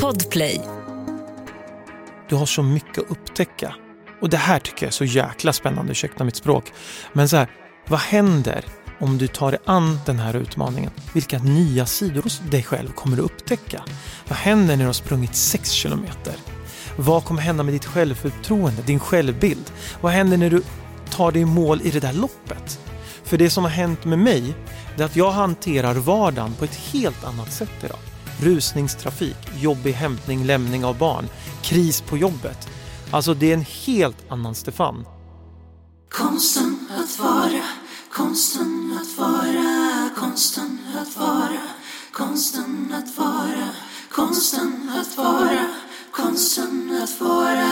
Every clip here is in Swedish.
Podplay. Du har så mycket att upptäcka. Och det här tycker jag är så jäkla spännande, ursäkta mitt språk. Men så här, vad händer om du tar dig an den här utmaningen? Vilka nya sidor hos dig själv kommer du upptäcka? Vad händer när du har sprungit 6 kilometer? Vad kommer hända med ditt självförtroende, din självbild? Vad händer när du tar dig i mål i det där loppet? För det som har hänt med mig, det är att jag hanterar vardagen på ett helt annat sätt idag. Rusningstrafik, jobbig hämtning, lämning av barn, kris på jobbet. Alltså det är en helt annan Stefan. Konsten att vara, konsten att vara, konsten att vara, konsten att vara, konsten att vara, konsten att vara.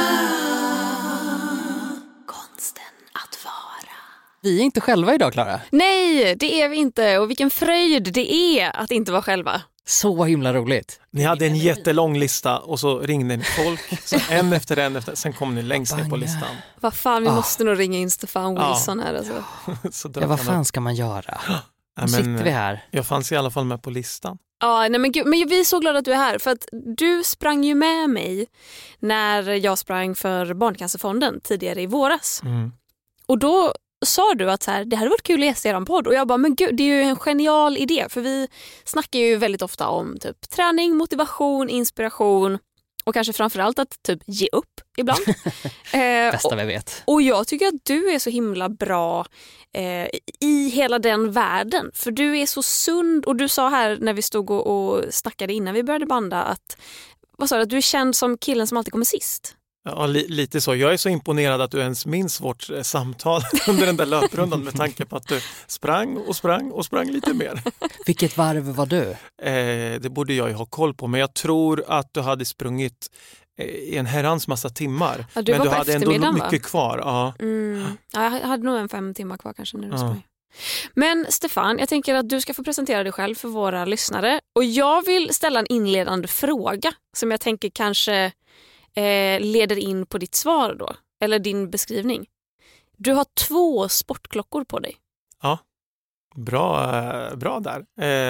Konsten att vara. Vi är inte själva idag, Klara. Nej, det är vi inte. Och vilken fröjd det är att inte vara själva. Så himla roligt. Ni hade en jättelång lista och så ringde ni folk, så en efter en, efter, sen kom ni längst ner på listan. Vad fan, vi Ah. måste nog ringa in Stefan. Wilson här alltså. Så Ja, vad fan ska man göra? Nu sitter vi här. Jag fanns i alla fall med på listan. Ja, nej men, gud, men vi är så glada att du är här för att du sprang ju med mig när jag sprang för Barncancerfonden tidigare i våras. Mm. Och då sa du att så här, det hade varit kul att gästa er podd och jag bara men gud det är ju en genial idé för vi snackar ju väldigt ofta om typ träning, motivation, inspiration och kanske framförallt att typ ge upp ibland. eh, Bästa vi vet. och jag tycker att du är så himla bra eh, i hela den världen. För du är så sund och du sa här när vi stod och, och snackade innan vi började banda att, vad sa du, att du är känd som killen som alltid kommer sist. Ja, li, lite så. Jag är så imponerad att du ens minns vårt eh, samtal under den där löprundan med tanke på att du sprang och sprang och sprang lite mer. Vilket varv var du? Eh, det borde jag ju ha koll på, men jag tror att du hade sprungit eh, i en herrans massa timmar. Ja, du men du hade ändå va? mycket kvar. Ja. Mm. Ja, jag hade nog en fem timmar kvar kanske när du Ja. sprang. Men Stefan, jag tänker att du ska få presentera dig själv för våra lyssnare. Och jag vill ställa en inledande fråga som jag tänker kanske eh, leder in på ditt svar då. Eller din beskrivning. Du har två sportklockor på dig. Bra, eh, bra där. Eh,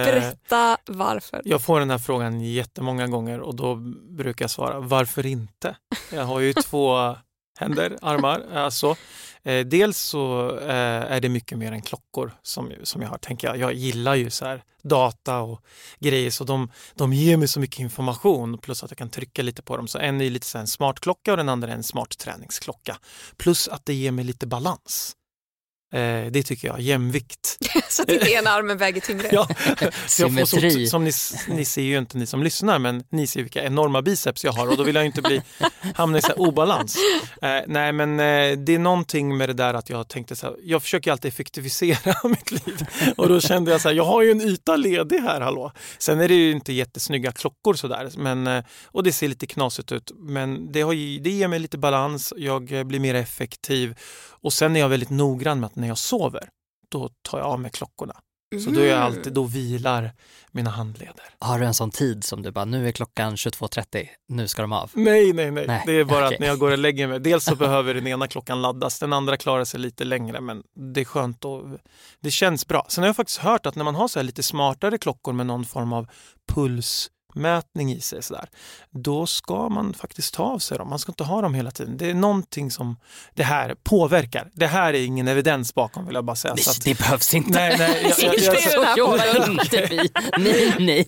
Berätta varför. Jag får den här frågan jättemånga gånger och då brukar jag svara varför inte? Jag har ju två händer, armar. Alltså, eh, dels så eh, är det mycket mer än klockor som, som jag har. Tänker jag. jag gillar ju så här data och grejer så de, de ger mig så mycket information plus att jag kan trycka lite på dem. Så en är lite så här en smart klocka och den andra är en smart träningsklocka. Plus att det ger mig lite balans. Eh, det tycker jag, jämvikt. Så att inte ena armen väger tyngre. Ja, får så, Symmetri. som ni, ni ser ju inte ni som lyssnar men ni ser vilka enorma biceps jag har och då vill jag inte bli, hamna i så här obalans. Eh, nej men eh, det är någonting med det där att jag tänkte så här, jag försöker alltid effektivisera mitt liv och då kände jag så här, jag har ju en yta ledig här hallå. Sen är det ju inte jättesnygga klockor sådär men, eh, och det ser lite knasigt ut men det, har, ju- det ger mig lite balans, jag eh, blir mer effektiv och sen är jag väldigt noggrann med att när jag sover då tar jag av mig klockorna. Så då är jag Mm. alltid, då vilar mina handleder. Har du en sån tid som du bara, nu är klockan 22.30, nu ska de av? Nej, nej, nej. Nej, Det är bara okej. att när jag går och lägger mig, dels så behöver den ena klockan laddas, den andra klarar sig lite längre, men det är skönt och det känns bra. Sen har jag faktiskt hört att när man har så här lite smartare klockor med någon form av pulsmätning i sig, så där, då ska man faktiskt ta av sig dem. Man ska inte ha dem hela tiden. Det är någonting som det här påverkar. Det här är ingen evidens bakom vill jag bara säga. Nej, Så att, det behövs inte. nej, nej, jag, jag, jag, här podden. inte vi. Nej, nej.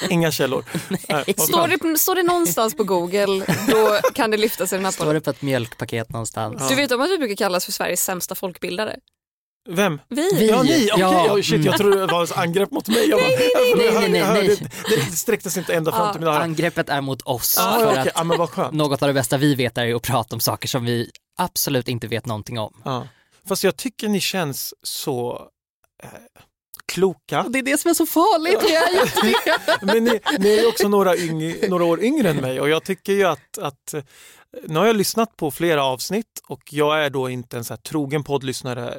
inga källor. Nej, Står det, står det någonstans på Google, då kan det lyftas i den här Står podden. det på ett mjölkpaket någonstans? Du vet om att vi brukar kallas för Sveriges sämsta folkbildare? Vem? Vi. Ja, ni! Okej, Ja. shit, jag trodde det var ett angrepp mot mig. Jag bara, nej, hörde- nej, nej, jag hörde- nej. Det sträckte sig inte ända fram till mina öron. Angreppet är mot oss. Ja, för okej. att ja, men vad skönt. något av det bästa vi vet är att prata om saker som vi absolut inte vet någonting om. Ja. Fast jag tycker ni känns så eh, kloka. Det är det som är så farligt. Det. Men ni, ni är ju också några, yng, några år yngre än mig och jag tycker ju att, att nu har jag lyssnat på flera avsnitt och jag är då inte en så trogen poddlyssnare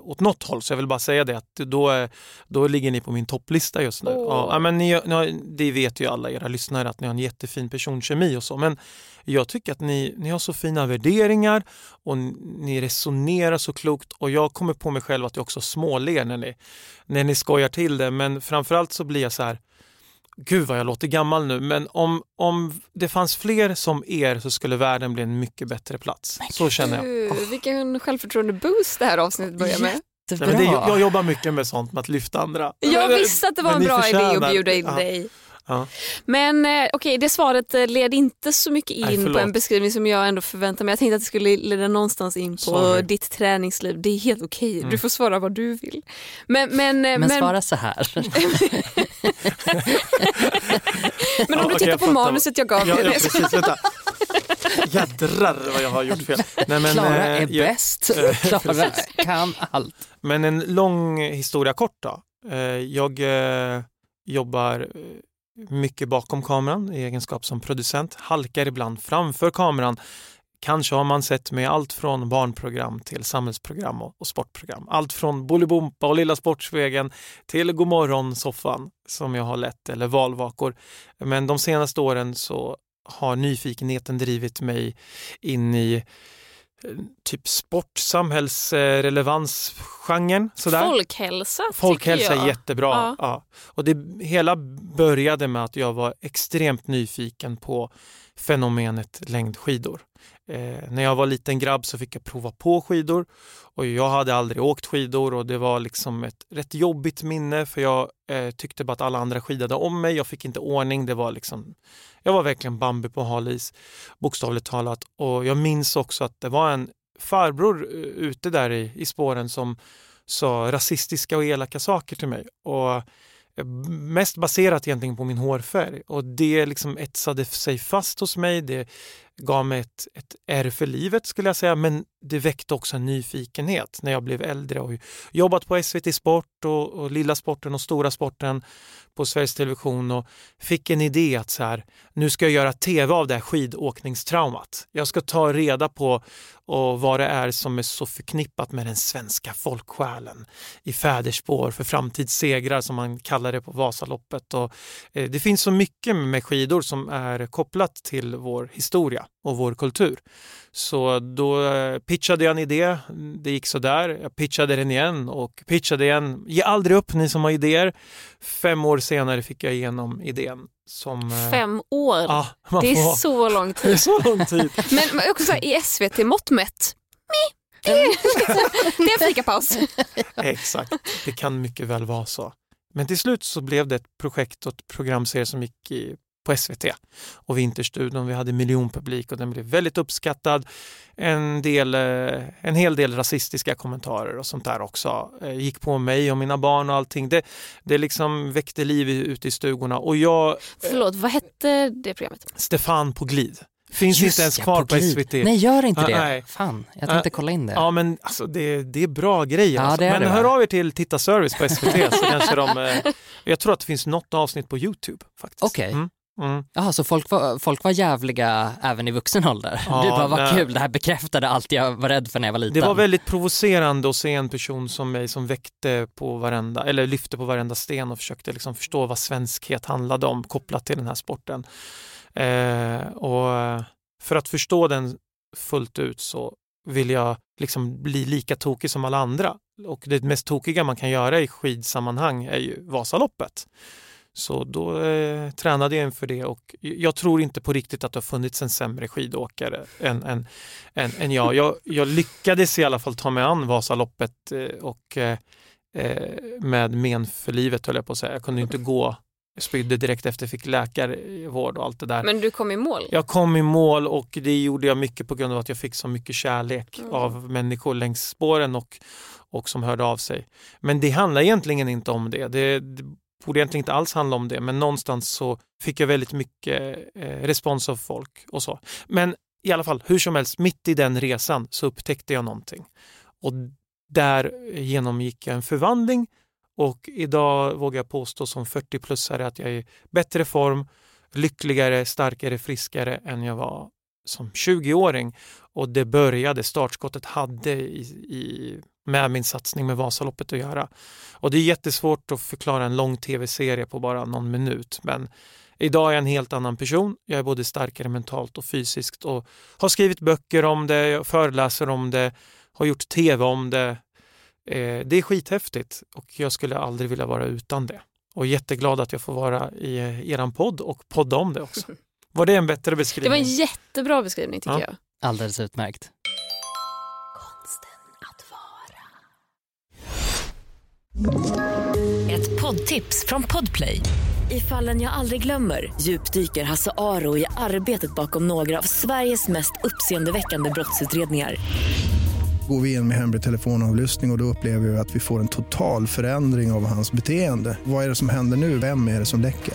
åt något håll så jag vill bara säga det att då, är, då ligger ni på min topplista just nu. Åh. Ja, men ni, ni det vet ju alla era lyssnare att ni har en jättefin personkemi och så men jag tycker att ni, ni har så fina värderingar och ni resonerar så klokt och jag kommer på mig själv att jag också småler när ni, när ni skojar till det men framförallt så blir jag så här gud vad jag låter gammal nu, men om, om det fanns fler som er så skulle världen bli en mycket bättre plats. Så känner jag. Gud, vilken självförtroende-boost det här avsnittet börjar med. Nej, Jättebra. men det, jag, jobbar mycket med sånt, med att lyfta andra. Jag Men- visste att det var men en bra idé att bjuda in ja, dig. Ja. Men eh, okej, det svaret eh, led inte så mycket Nej, in på förlåt. en beskrivning som jag ändå förväntade mig. Jag tänkte att det skulle leda någonstans in på Sorry. ditt träningsliv. Det är helt okej, Mm. du får svara vad du vill. Men, men, eh, Men men, svara så här. men om du tittar på manuset jag gav dig. ja, precis. Vänta. Jädrar vad jag har gjort fel. Nej, men, Klara eh, är jag- bäst. eh, Klara kan allt. Men en lång historia kort då. Eh, Jag eh, jobbar eh, mycket bakom kameran i egenskap som producent, halkar ibland framför kameran. Kanske har man sett med allt från barnprogram till samhällsprogram och, sportprogram. Allt från Bolibompa och Lilla Sportspegeln till Godmorgon-soffan som jag har lett eller valvakor. Men de senaste åren så har nyfikenheten drivit mig in i eh, typ sport, samhällsrelevansgenren. Sådär. Folkhälsa, Folkhälsa är jättebra. Ja. Ja. Och det hela började med att jag var extremt nyfiken på fenomenet längdskidor. Eh, när jag var liten grabb så fick jag prova på skidor och jag hade aldrig åkt skidor och det var liksom ett rätt jobbigt minne för jag eh, tyckte bara att alla andra skidade om mig. Jag fick inte ordning. Det var liksom, jag var verkligen Bambi på hal is, bokstavligt talat. Och jag minns också att det var en farbror eh, ute där i, i spåren som sa rasistiska och elaka saker till mig. Och eh, mest baserat egentligen på min hårfärg. Och det liksom etsade sig fast hos mig. Det gav mig ett, ett ärr för livet skulle jag säga. Men det väckte också en nyfikenhet när jag blev äldre och jobbat på SVT Sport och, och Lilla Sporten och Stora Sporten på Sveriges Television och fick en idé att så här, nu ska jag göra tv av det här skidåkningstraumat. Jag ska ta reda på och vad det är som är så förknippat med den svenska folksjälen i fäderspår för framtidssegrar som man kallar det på Vasaloppet. Och, eh, det finns så mycket med skidor som är kopplat till vår historia och vår kultur. Så då eh, pitchade jag en idé, det gick så där. Jag pitchade den igen och pitchade igen. Ge aldrig upp ni som har idéer. Fem år senare fick jag igenom idén. Som, eh, Fem år. Ja, det är får- så lång det är tid. så lång tid. Men också så här, i SVT-mått mätt, mi, det, är, det är en fikapaus. Exakt, det kan mycket väl vara så. Men till slut så blev det ett projekt och ett programserie som gick i, på SVT och Vinterstudion. Vi hade miljonpublik och den blev väldigt uppskattad. En, del, eh, en hel del rasistiska kommentarer och sånt där också eh, gick på mig och mina barn och allting. Det, det liksom väckte liv ute i stugorna och jag, Förlåt, vad hette det programmet? Stefan på glid, finns Just inte ens kvar på, glid. SVT. Nej, gör inte Ah, det. nej. Fan, jag tänkte Ah, kolla in det. Ja men alltså det, det är bra grejer. Ja, alltså. det är men det, hör av er till Tittarservice på SVT så kanske de... Eh, jag tror att det finns något avsnitt på Youtube faktiskt. Okej. Mm, mm. Jaha, så folk var, folk var jävliga även i vuxen ålder? Ja, du bara, vad nej. kul, det här bekräftade allt jag var rädd för när jag var liten. Det var väldigt provocerande att se en person som mig som väckte på varenda, eller lyfte på varenda sten och försökte liksom förstå vad svenskhet handlade om kopplat till den här sporten. Eh, och för att förstå den fullt ut så vill jag liksom bli lika tokig som alla andra. Och det mest tokiga man kan göra i skidsammanhang är ju Vasaloppet. Så då eh, tränade jag inför det och jag tror inte på riktigt att det har funnits en sämre skidåkare än, än, än, än jag. jag. Jag lyckades i alla fall ta mig an Vasaloppet eh, och eh, eh, med men för livet höll jag på att säga. Jag kunde inte gå, spydde direkt efter, fick läkarvård och allt det där. Men du kom i mål. Jag kom i mål och det gjorde jag mycket på grund av att jag fick så mycket kärlek Mm. av människor längs spåren och, och som hörde av sig. Men det handlar egentligen inte om det. det. Det borde egentligen inte alls handla om det, men någonstans så fick jag väldigt mycket eh, respons av folk och så. Men i alla fall, hur som helst, mitt i den resan så upptäckte jag någonting. Och där genomgick jag en förvandling och idag vågar jag påstå som 40-plussare att jag är i bättre form, lyckligare, starkare, friskare än jag var som 20-åring. Och det började, startskottet hade i, i, med min satsning med Vasaloppet att göra. Och det är jättesvårt att förklara en lång tv-serie på bara någon minut. Men idag är jag en helt annan person. Jag är både starkare mentalt och fysiskt och har skrivit böcker om det, föreläser om det, har gjort tv om det. Eh, det är skithäftigt och jag skulle aldrig vilja vara utan det. Och jätteglad att jag får vara i eh, eran podd och podda om det också. Var det en bättre Det beskrivning? var en jättebra beskrivning tycker Ja. jag. Alldeles utmärkt. Ett poddtips från Podplay. I fallen jag aldrig glömmer djupdyker Hasse Aro i arbetet bakom några av Sveriges mest uppseendeväckande brottsutredningar. Går vi in med hemlig telefonavlyssning och, och då upplever vi att vi får en total förändring av hans beteende. Vad är det som händer nu? Vem är det som läcker?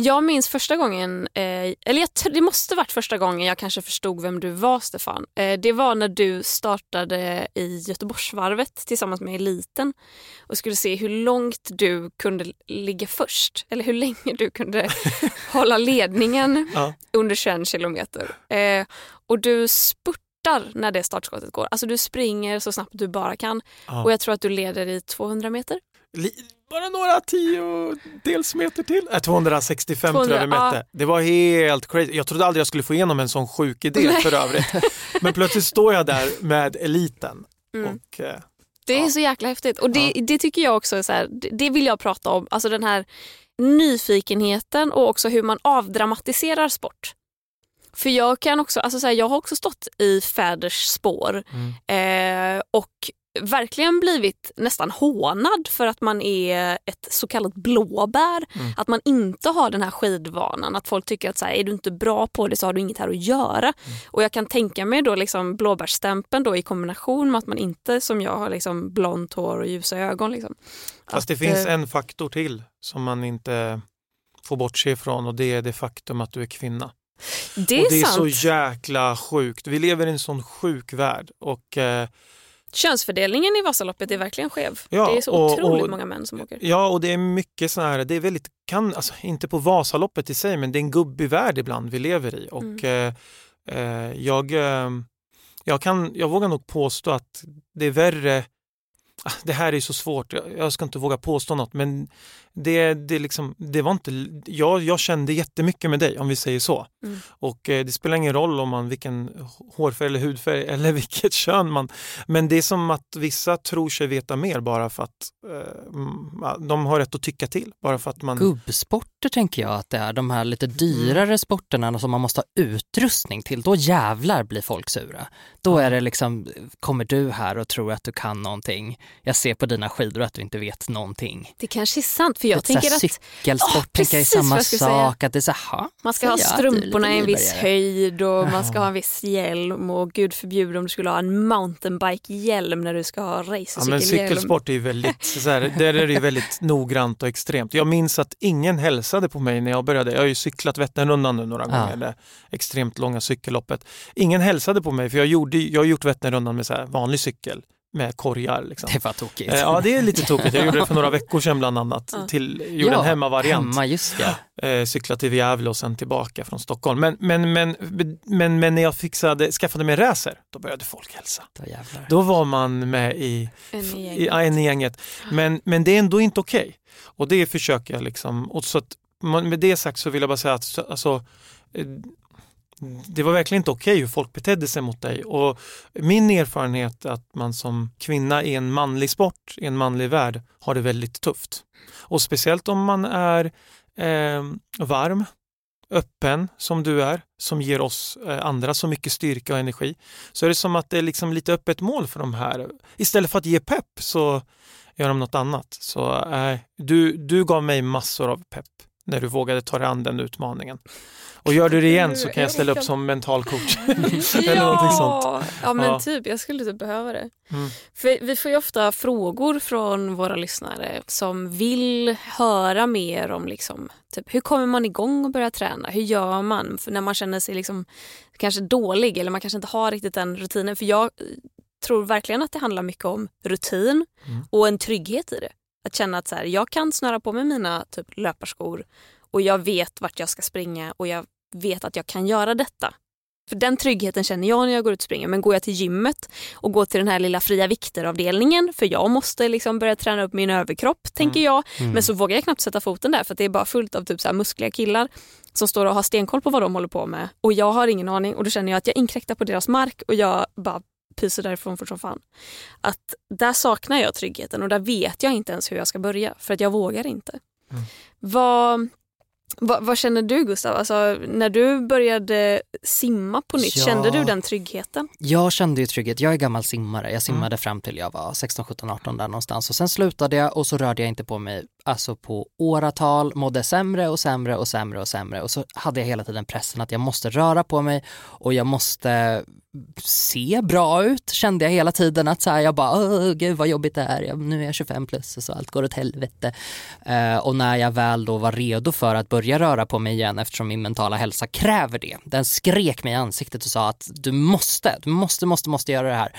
Jag minns första gången, eh, eller jag, det måste varit första gången jag kanske förstod vem du var Stefan. Eh, det var när du startade i Göteborgsvarvet tillsammans med eliten och skulle se hur långt du kunde ligga först. Eller hur länge du kunde hålla ledningen Ja. under 21 kilometer. Eh, och du spurtar när det startskottet går. Alltså du springer så snabbt du bara kan. Ja. Och jag tror att du leder i 200 meter. Li- bara några tiondelsmeter till. Äh, 265 tror jag vi 200, mätte. Det var helt crazy. Jag trodde aldrig jag skulle få igenom en sån sjuk idé för övrigt. Men plötsligt står jag där med eliten. Mm. Och, eh, Det är Ja. så jäkla häftigt. Och det, Ja. det tycker jag också är så här, det, vill jag prata om. Alltså den här nyfikenheten och också hur man avdramatiserar sport. För jag kan också, alltså så här, jag har också stått i fäders spår eh, och verkligen blivit nästan hånad för att man är ett så kallat blåbär. Mm. Att man inte har den här skidvanan. Att folk tycker att så här, är du inte bra på det så har du inget här att göra. Och jag kan tänka mig då liksom blåbärsstämpeln då i kombination med att man inte som jag har liksom blont hår och ljusa ögon. Liksom. Fast det Att, finns eh, en faktor till som man inte får bortse ifrån och det är det faktum att du är kvinna. Det är, och det är sant. så jäkla sjukt. Vi lever i en sån sjuk värld. Och, eh, Könsfördelningen i Vasaloppet är verkligen skev. Ja, det är så och- otroligt och- många män som åker. Ja, och det är mycket så här, det är väldigt, kan, alltså, inte på Vasaloppet i sig, men det är en gubbig värld ibland vi lever i. Och eh, eh, jag, eh, jag, kan, jag vågar nog påstå att det är värre, ah, det här är så svårt, jag, jag ska inte våga påstå något, men det, det, liksom, det var inte, jag, jag kände jättemycket med dig om vi säger så. Mm. Och eh, det spelar ingen roll om man vilken hårfärg eller hudfärg eller vilket kön man... Men det är som att vissa tror sig veta mer bara för att eh, mm, de har rätt att tycka till. Bara för att man... Gubbsporter tänker jag att det är, de här lite dyrare sporterna som man måste ha utrustning till, då jävlar blir folk sura. Då är det liksom, kommer du här och tror att du kan någonting, jag ser på dina skidor att du inte vet någonting. Det kanske är sant för jag så här tänker att Cykelsport Ja, jag är precis vad samma jag sak, att det är så här, man ska ha jag är strumporna i en viss höjd och man ska ha en viss hjälm och gud förbjude om du skulle ha en mountainbike-hjälm när du ska ha Ja, men racercykelhjälm. cykelsport är ju väldigt, så här, där är det ju väldigt noggrant och extremt. Jag minns att ingen hälsade på mig när jag började. Jag har ju cyklat Vätternrundan nu några Ja. gånger, det extremt långa cykelloppet. Ingen hälsade på mig för jag, gjorde, jag har gjort Vätternrundan med så här vanlig cykel med korgar. Liksom. Det var tokigt. Eh, Ja, det är lite tokigt. Jag gjorde det för några veckor sedan bland annat. Ja. Till, gjorde en hemmavariant. Hemma, just ja. Eh, cyklade till Gävle och sen tillbaka från Stockholm. Men, men, men, men, men när jag fixade, skaffade mig racer, då började folk hälsa. Då jävlar. Då var man med i, En i i, gänget. ja, en i gänget. Men, men det är ändå inte okej. Och det försöker jag liksom. Och så att, med det sagt så vill jag bara säga att så- alltså, eh, Mm. det var verkligen inte okej hur folk betedde sig mot dig. Och min erfarenhet är att man som kvinna i en manlig sport, i en manlig värld, har det väldigt tufft. Och speciellt om man är eh, varm, öppen som du är, som ger oss eh, andra så mycket styrka och energi, så är det som att det är liksom lite öppet mål för de här. Istället för att ge pepp så gör de något annat. Så eh, du, du gav mig massor av pepp när du vågade ta dig an den utmaningen. Och gör du det igen så kan jag ställa upp som mental coach. Eller någonting sånt. Ja, ja men Ja. typ. Jag skulle typ behöva det. Mm. För vi får ju ofta frågor från våra lyssnare som vill höra mer om liksom, typ, hur kommer man igång och börja träna? Hur gör man för när man känner sig liksom, kanske dålig eller man kanske inte har riktigt den rutinen? För jag tror verkligen att det handlar mycket om rutin Mm. och en trygghet i det. Att känna att så här, jag kan snöra på mig mina typ, löparskor och jag vet vart jag ska springa och jag vet att jag kan göra detta. För den tryggheten känner jag när jag går ut och springer. Men går jag till gymmet och går till den här lilla fria vikter-avdelningen för jag måste liksom börja träna upp min överkropp tänker jag. Men så vågar jag knappt sätta foten där för det är bara fullt av typ så här muskliga killar som står och har stenkoll på vad de håller på med. Och jag har ingen aning och då känner jag att jag inkräktar på deras mark och jag bara pyser därifrån för som fan. Att där saknar jag tryggheten och där vet jag inte ens hur jag ska börja för att jag vågar inte. Mm. Vad, vad, vad känner du Gustav? Alltså, när du började simma på nytt, Ja. kände du den tryggheten? Jag kände ju trygghet, jag är gammal simmare, jag simmade fram till jag var 16, 17, 18 där någonstans och sen slutade jag och så rörde jag inte på mig alltså på åratal, mådde sämre och sämre och sämre och sämre och så hade jag hela tiden pressen att jag måste röra på mig och jag måste se bra ut kände jag hela tiden att så här, jag bara Åh, gud vad jobbigt det är, jag, nu är jag 25 plus och så allt går åt helvete. Eh, och när jag väl då var redo för att börja röra på mig igen eftersom min mentala hälsa kräver det, den skrek mig i ansiktet och sa att du måste, du måste, måste, måste göra det här.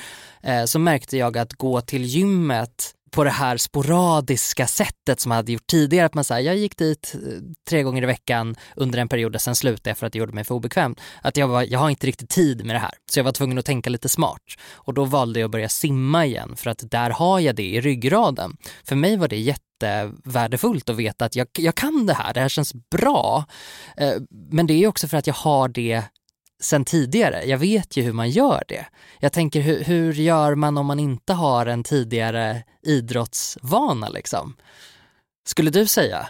Eh, så märkte jag att gå till gymmet på det här sporadiska sättet som jag hade gjort tidigare. Att man säger, jag gick dit eh, tre gånger i veckan under en period och sen slutade jag för att det gjorde mig för obekväm. Att jag, var, jag har inte riktigt tid med det här. Så jag var tvungen att tänka lite smart. Och då valde jag att börja simma igen för att där har jag det i ryggraden. För mig var det jättevärdefullt att veta att jag, jag kan det här, det här känns bra. Eh, men det är också för att jag har det sen tidigare. Jag vet ju hur man gör det. Jag tänker hur, hur gör man om man inte har en tidigare idrottsvana liksom? Skulle du säga?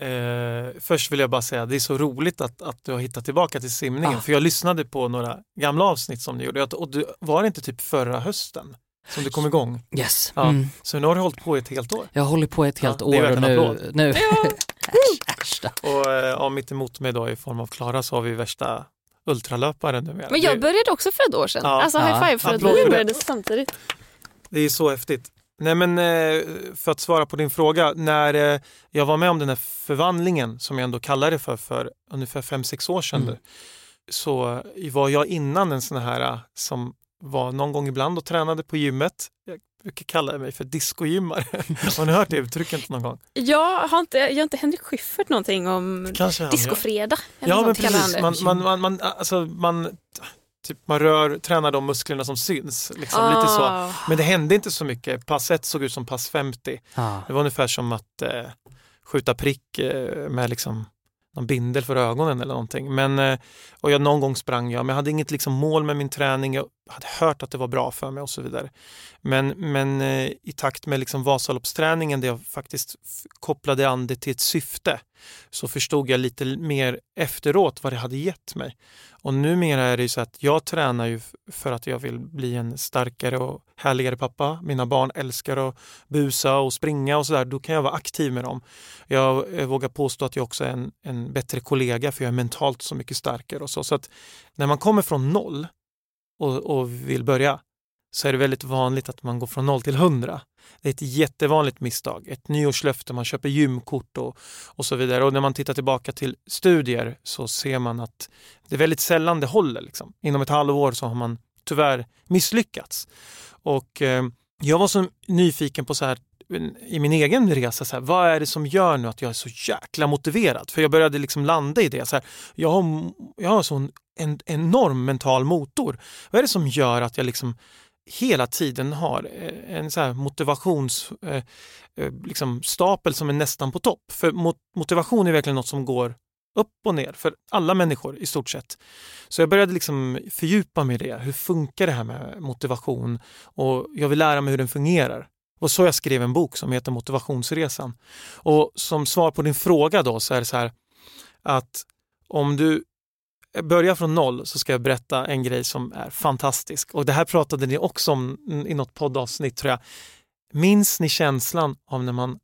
Eh, först vill jag bara säga det är så roligt att, att du har hittat tillbaka till simningen. Ah. För jag lyssnade på några gamla avsnitt som du gjorde och du, var det inte typ förra hösten som du kom igång? Yes. Ja. Mm. Så nu har du hållit på ett helt år. Jag har hållit på ett helt Ja, år och nu... nu. äsch, äsch då. Och eh, ja, mitt emot mig då i form av Klara så har vi värsta ultralöparen numera. Men jag började också för ett år sedan. Ja. alltså high Ja. five för att Applåd vi började samtidigt. det är så häftigt. Nej men eh, för att svara på din fråga, när eh, jag var med om den här förvandlingen som jag ändå kallar det för, för ungefär 5-6 år sedan Mm. nu, så var jag innan en sån här eh, som var någon gång ibland och tränade på gymmet. Jag brukar kalla mig för discogymmare. har ni hört det uttrycket någon gång? Jag har inte, jag har inte Henrik Schyffert någonting om Kanske han gör. discofredag? eller Ja men precis, man, man, man, man, alltså, man, typ, man rör, tränar de musklerna som syns. Liksom, lite så. Ah. Men det hände inte så mycket. Pass 1 såg ut som pass 50. Ja. Det var ungefär som att eh, skjuta prick eh, med liksom någon bindel för ögonen eller någonting. Men, eh, och jag, någon gång sprang jag, men jag hade inget liksom, mål med min träning. Jag hade hört att det var bra för mig och så vidare. Men, men eh, i takt med liksom Vasaloppsträningen där jag faktiskt kopplade an det till ett syfte så förstod jag lite mer efteråt vad det hade gett mig. Och numera är det ju så att jag tränar ju för att jag vill bli en starkare och härligare pappa. Mina barn älskar att busa och springa och sådär. Då kan jag vara aktiv med dem. Jag, eh, vågar påstå att jag också är en, en bättre kollega för jag är mentalt så mycket starkare och så. Så att när man kommer från noll och, och vill börja så är det väldigt vanligt att man går från noll till hundra. Det är ett jättevanligt misstag. Ett nyårslöfte, man köper gymkort och, och så vidare. Och när man tittar tillbaka till studier så ser man att det är väldigt sällan det håller. Liksom. Inom ett halvår så har man tyvärr misslyckats. Och eh, jag var så nyfiken på så här i min egen resa, så här, vad är det som gör nu att jag är så jäkla motiverad? För jag började liksom landa i det. Så här, jag har, jag har sån en enorm mental motor. Vad är det som gör att jag liksom hela tiden har eh, en så här motivations eh, eh, liksom stapel som är nästan på topp. För mot, motivation är verkligen något som går upp och ner för alla människor i stort sett. Så jag började liksom fördjupa mig i det. Hur funkar det här med motivation? Och jag vill lära mig hur den fungerar. Och så jag skrev en bok som heter Motivationsresan. Och som svar på din fråga då så är det så här att om du börjar från noll så ska jag berätta en grej som är fantastisk. Och det här pratade ni också om i något poddavsnitt tror jag. Minns ni känslan av när man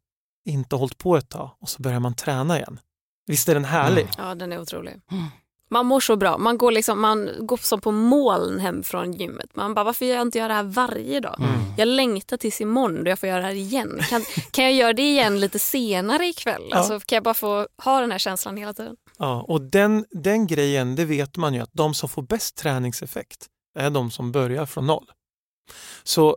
inte hållit på ett tag och så börjar man träna igen? Visst är den härlig? Mm. Ja, den är otrolig. Mm. Man mår så bra. Man går, liksom, man går som på moln hem från gymmet. Man bara, varför gör jag inte det här varje dag? Mm. Jag längtar tills imorgon då jag får göra det här igen. Kan, kan jag göra det igen lite senare ikväll? Ja. Alltså, kan jag bara få ha den här känslan hela tiden? Ja, och den, den grejen, det vet man ju att de som får bäst träningseffekt är de som börjar från noll. Så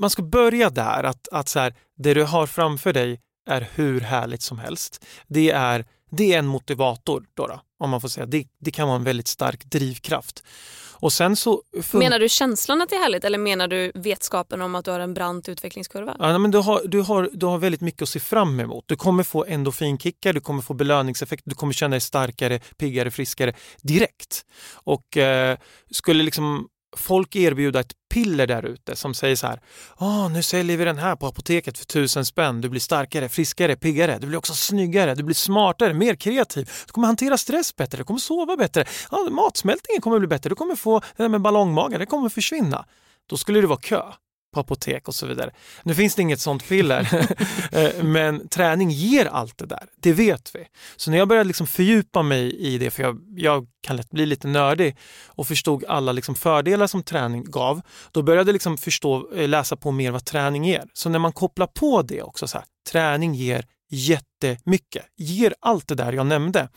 man ska börja där, att, att så här, det du har framför dig är hur härligt som helst. Det är, det är en motivator, då, då om man får säga. Det, det kan vara en väldigt stark drivkraft. Och sen så menar du känslan att det är härligt eller menar du vetskapen om att du har en brant utvecklingskurva? Ja, men du, har, du, har, du har väldigt mycket att se fram emot. Du kommer få endorfinkickar, du kommer få belöningseffekt, du kommer känna dig starkare, piggare, friskare direkt. Och eh, skulle liksom folk erbjuda ett piller där ute som säger så här, oh, nu säljer vi den här på apoteket för tusen spänn, du blir starkare, friskare, piggare, du blir också snyggare, du blir smartare, mer kreativ, du kommer hantera stress bättre, du kommer sova bättre, ja, matsmältningen kommer bli bättre, du kommer få det där med ballongmagen, det kommer försvinna. Då skulle det vara kö på apotek och så vidare. Nu finns det inget sånt piller, eh, men träning ger allt det där. Det vet vi. Så när jag började liksom fördjupa mig i det, för jag, jag kan lätt bli lite nördig och förstod alla liksom fördelar som träning gav, då började jag liksom förstå, eh, läsa på mer vad träning ger. Så när man kopplar på det också, så här, träning ger jättemycket, ger allt det där jag nämnde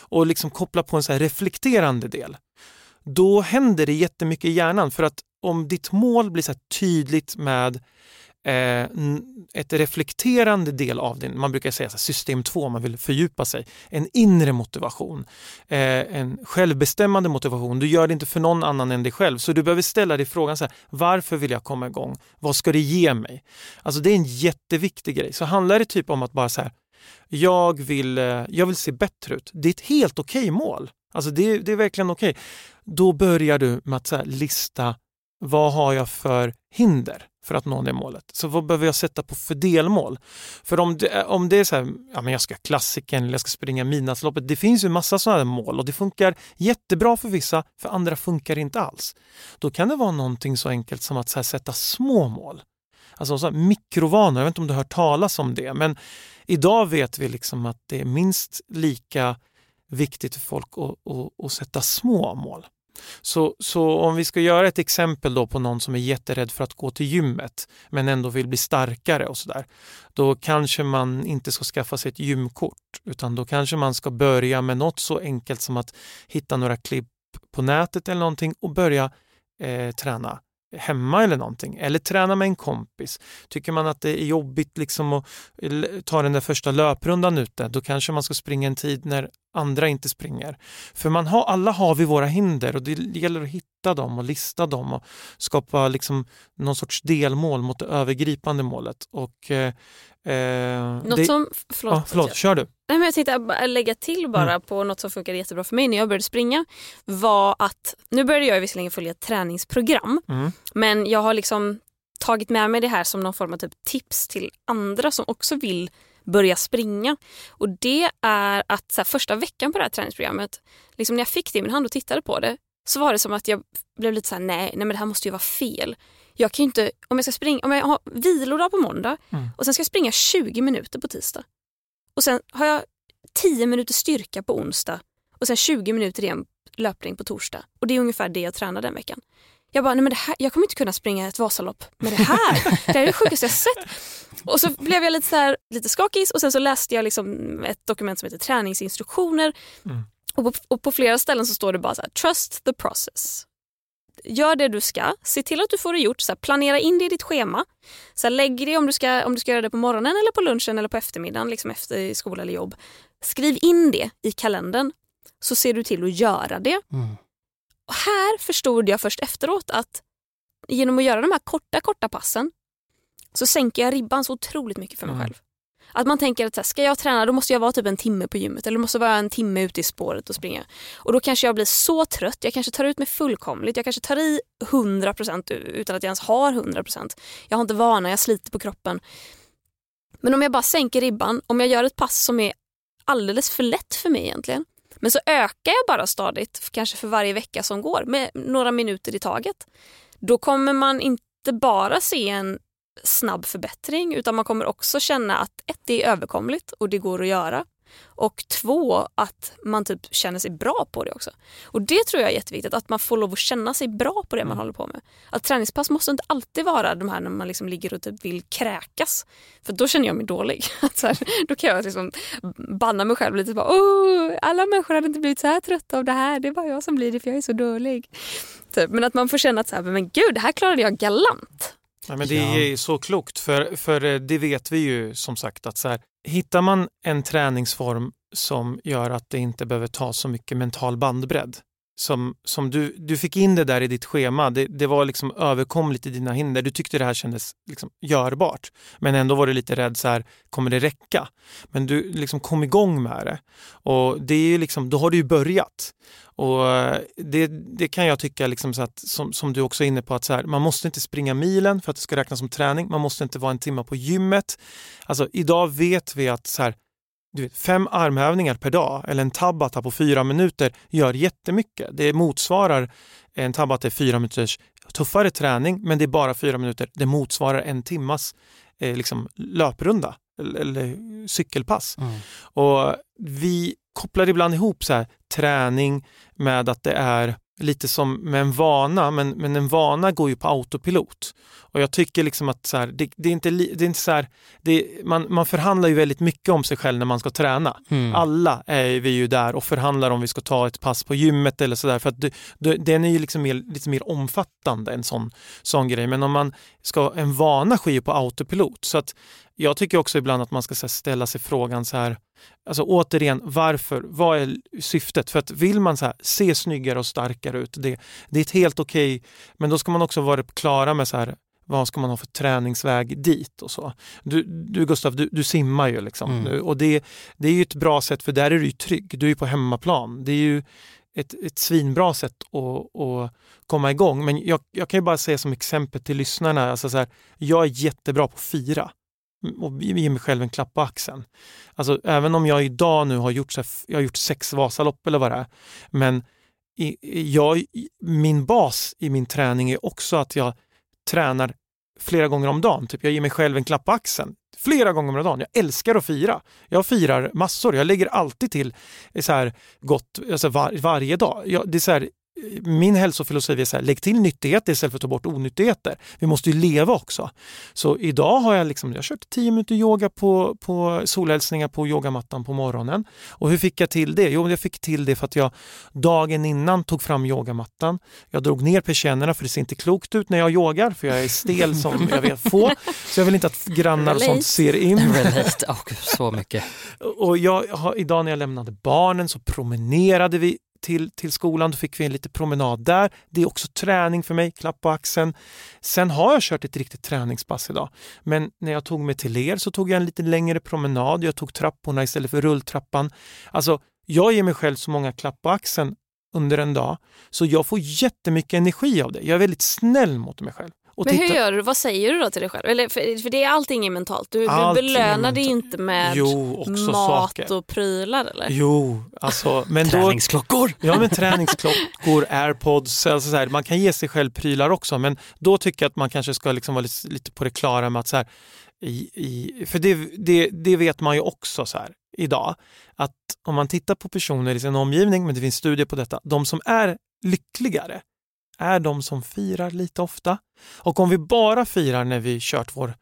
och liksom koppla på en så reflekterande del då händer det jättemycket i hjärnan för att om ditt mål blir så tydligt med eh, ett reflekterande del av din, man brukar säga så system 2 om man vill fördjupa sig, en inre motivation, eh, en självbestämmande motivation. Du gör det inte för någon annan än dig själv så du behöver ställa dig frågan så här, varför vill jag komma igång? Vad ska det ge mig? Alltså det är en jätteviktig grej. Så handlar det typ om att bara så här, jag vill, eh, jag vill se bättre ut. Det är ett helt okej okay mål. Alltså det, det är verkligen okej. Okay. Då börjar du med att så lista vad har jag för hinder för att nå det målet? Så vad behöver jag sätta på för delmål? För om det, om det är så här, ja men jag ska klassiken eller jag ska springa midnattsloppet. Det finns ju massa sådana mål och det funkar jättebra för vissa, för andra funkar inte alls. Då kan det vara någonting så enkelt som att så sätta små mål. Alltså så mikrovanor, jag vet inte om du har hört talas om det, men idag vet vi liksom att det är minst lika viktigt för folk att, att, att sätta små mål. Så, så om vi ska göra ett exempel då på någon som är jätterädd för att gå till gymmet men ändå vill bli starkare och sådär. Då kanske man inte ska skaffa sig ett gymkort utan då kanske man ska börja med något så enkelt som att hitta några klipp på nätet eller någonting och börja eh, träna hemma eller någonting. Eller träna med en kompis. Tycker man att det är jobbigt liksom att ta den där första löprundan ute, då kanske man ska springa en tid när andra inte springer. För man har, alla har vi våra hinder och det gäller att hitta dem och lista dem och skapa liksom någon sorts delmål mot det övergripande målet. Och, eh, eh något det, som, förlåt, ja, förlåt kör du. Nej, men jag tänkte lägga till bara mm. på något som funkade jättebra för mig när jag började springa. var att, Nu började jag visserligen följa ett träningsprogram mm. men jag har liksom tagit med mig det här som någon form av typ tips till andra som också vill börja springa. Och det är att här, första veckan på det här träningsprogrammet, liksom när jag fick det i min hand och tittade på det, så var det som att jag blev lite så här, nej, nej men det här måste ju vara fel. Jag kan inte, om jag ska springa, om jag har vilodag på måndag mm. och sen ska jag springa 20 minuter på tisdag. Och sen har jag 10 minuter styrka på onsdag och sen 20 minuter igen löpning på torsdag. Och det är ungefär det jag tränar den veckan. Jag bara, nej men det här, jag kommer inte kunna springa ett Vasalopp med det här. Det här är det sjukaste jag sett. Och så blev jag lite, så här, lite skakig och sen så läste jag liksom ett dokument som heter träningsinstruktioner. Mm. Och, på, och på flera ställen så står det bara så här, trust the process. Gör det du ska, se till att du får det gjort, så här, planera in det i ditt schema. Så här, lägg det om du, ska, om du ska göra det på morgonen eller på lunchen eller på eftermiddagen, liksom efter skola eller jobb. Skriv in det i kalendern så ser du till att göra det. Mm. Och här förstod jag först efteråt att genom att göra de här korta, korta passen så sänker jag ribban så otroligt mycket för mig mm. själv. Att man tänker att ska jag träna då måste jag vara typ en timme på gymmet eller måste vara en timme ute i spåret och springa. Och då kanske jag blir så trött, jag kanske tar ut mig fullkomligt, jag kanske tar i 100% utan att jag ens har 100%. Jag har inte vana, jag sliter på kroppen. Men om jag bara sänker ribban, om jag gör ett pass som är alldeles för lätt för mig egentligen, men så ökar jag bara stadigt, kanske för varje vecka som går, med några minuter i taget. Då kommer man inte bara se en snabb förbättring utan man kommer också känna att ett, det är överkomligt och det går att göra. Och två, att man typ känner sig bra på det också. Och det tror jag är jätteviktigt, att man får lov att känna sig bra på det man mm. håller på med. Att träningspass måste inte alltid vara de här när man liksom ligger och typ vill kräkas. För då känner jag mig dålig. så här, då kan jag liksom banna mig själv lite. Bara, alla människor hade inte blivit så här trötta av det här, det är bara jag som blir det för jag är så dålig. Typ. Men att man får känna att så här, men gud, det här klarade jag galant. Ja, men det är så klokt, för, för det vet vi ju som sagt att så här, hittar man en träningsform som gör att det inte behöver ta så mycket mental bandbredd. Som, som du, du fick in det där i ditt schema, det, det var liksom överkomligt i dina hinder. Du tyckte det här kändes liksom görbart. Men ändå var du lite rädd, så här, kommer det räcka? Men du liksom kom igång med det. Och det är liksom, då har du ju börjat. Och eh, det, det kan jag tycka, liksom så att, som, som du också är inne på, att så här, man måste inte springa milen för att det ska räknas som träning. Man måste inte vara en timme på gymmet. Alltså, idag vet vi att så här, du vet, fem armhävningar per dag eller en tabata på fyra minuter gör jättemycket. Det motsvarar en tabata fyra minuters tuffare träning men det är bara fyra minuter. Det motsvarar en timmas eh, liksom, löprunda eller, eller cykelpass. Mm. Och vi kopplar ibland ihop så här, träning med att det är lite som med en vana, men, men en vana går ju på autopilot. Och jag tycker liksom att så här, det, det, är inte, det är inte så här, det, man, man förhandlar ju väldigt mycket om sig själv när man ska träna. Mm. Alla är vi ju där och förhandlar om vi ska ta ett pass på gymmet eller sådär. För att det, det, den är ju liksom mer, lite mer omfattande en sån, sån grej. Men om man ska, en vana sker ju på autopilot. Så att jag tycker också ibland att man ska här, ställa sig frågan så här, alltså återigen, varför? Vad är syftet? För att vill man så här, se snyggare och starkare ut, det, det är ett helt okej, okay, men då ska man också vara klara med så här, vad ska man ha för träningsväg dit och så. Du, du Gustav, du, du simmar ju liksom Mm. och det, det är ju ett bra sätt för där är du ju trygg, du är ju på hemmaplan. Det är ju ett, ett svinbra sätt att, att komma igång. Men jag, jag kan ju bara säga som exempel till lyssnarna, alltså så här, jag är jättebra på att fira Mm, och ge mig själv en klapp på axeln. Alltså, även om jag idag nu har gjort, så här, jag har gjort sex Vasalopp eller vad det är, men i, jag, min bas i min träning är också att jag tränar flera gånger om dagen. Typ jag ger mig själv en klapp på axeln flera gånger om dagen. Jag älskar att fira. Jag firar massor. Jag lägger alltid till så här gott alltså var, varje dag. Jag, det är så här, min hälsofilosofi är så här, lägg till nyttigheter istället för att ta bort onyttigheter. Vi måste ju leva också. Så idag har jag liksom, jag kört 10 minuter yoga på, på solhälsningar på yogamattan på morgonen. Och hur fick jag till det? Jo, jag fick till det för att jag dagen innan tog fram yogamattan. Jag drog ner persiennerna för det ser inte klokt ut när jag yogar för jag är stel som jag vet få. Så jag vill inte att grannar och sånt ser in. Relate, oh, så mycket. Och jag har, idag när jag lämnade barnen så promenerade vi till, till skolan. Då fick vi en liten promenad där. Det är också träning för mig, klapp på axeln. Sen har jag kört ett riktigt träningspass idag. Men när jag tog mig till er så tog jag en lite längre promenad. Jag tog trapporna istället för rulltrappan. Alltså, jag ger mig själv så många klapp på axeln under en dag så jag får jättemycket energi av det. Jag är väldigt snäll mot mig själv. Och Men hur gör du? Vad säger du då till dig själv? Eller, för, för det är allting är mentalt. Du, du belönar dig inte med jo, mat saker. och prylar eller? Jo, alltså. Men träningsklockor! Då, ja, men träningsklockor, airpods, alltså så här, man kan ge sig själv prylar också. Men då tycker jag att man kanske ska liksom vara lite, lite på det klara med att så här, i, i, för det, det, det vet man ju också så här idag, att om man tittar på personer i sin omgivning, men det finns studier på detta, de som är lyckligare är de som firar lite ofta. Och om vi bara firar när vi kört vår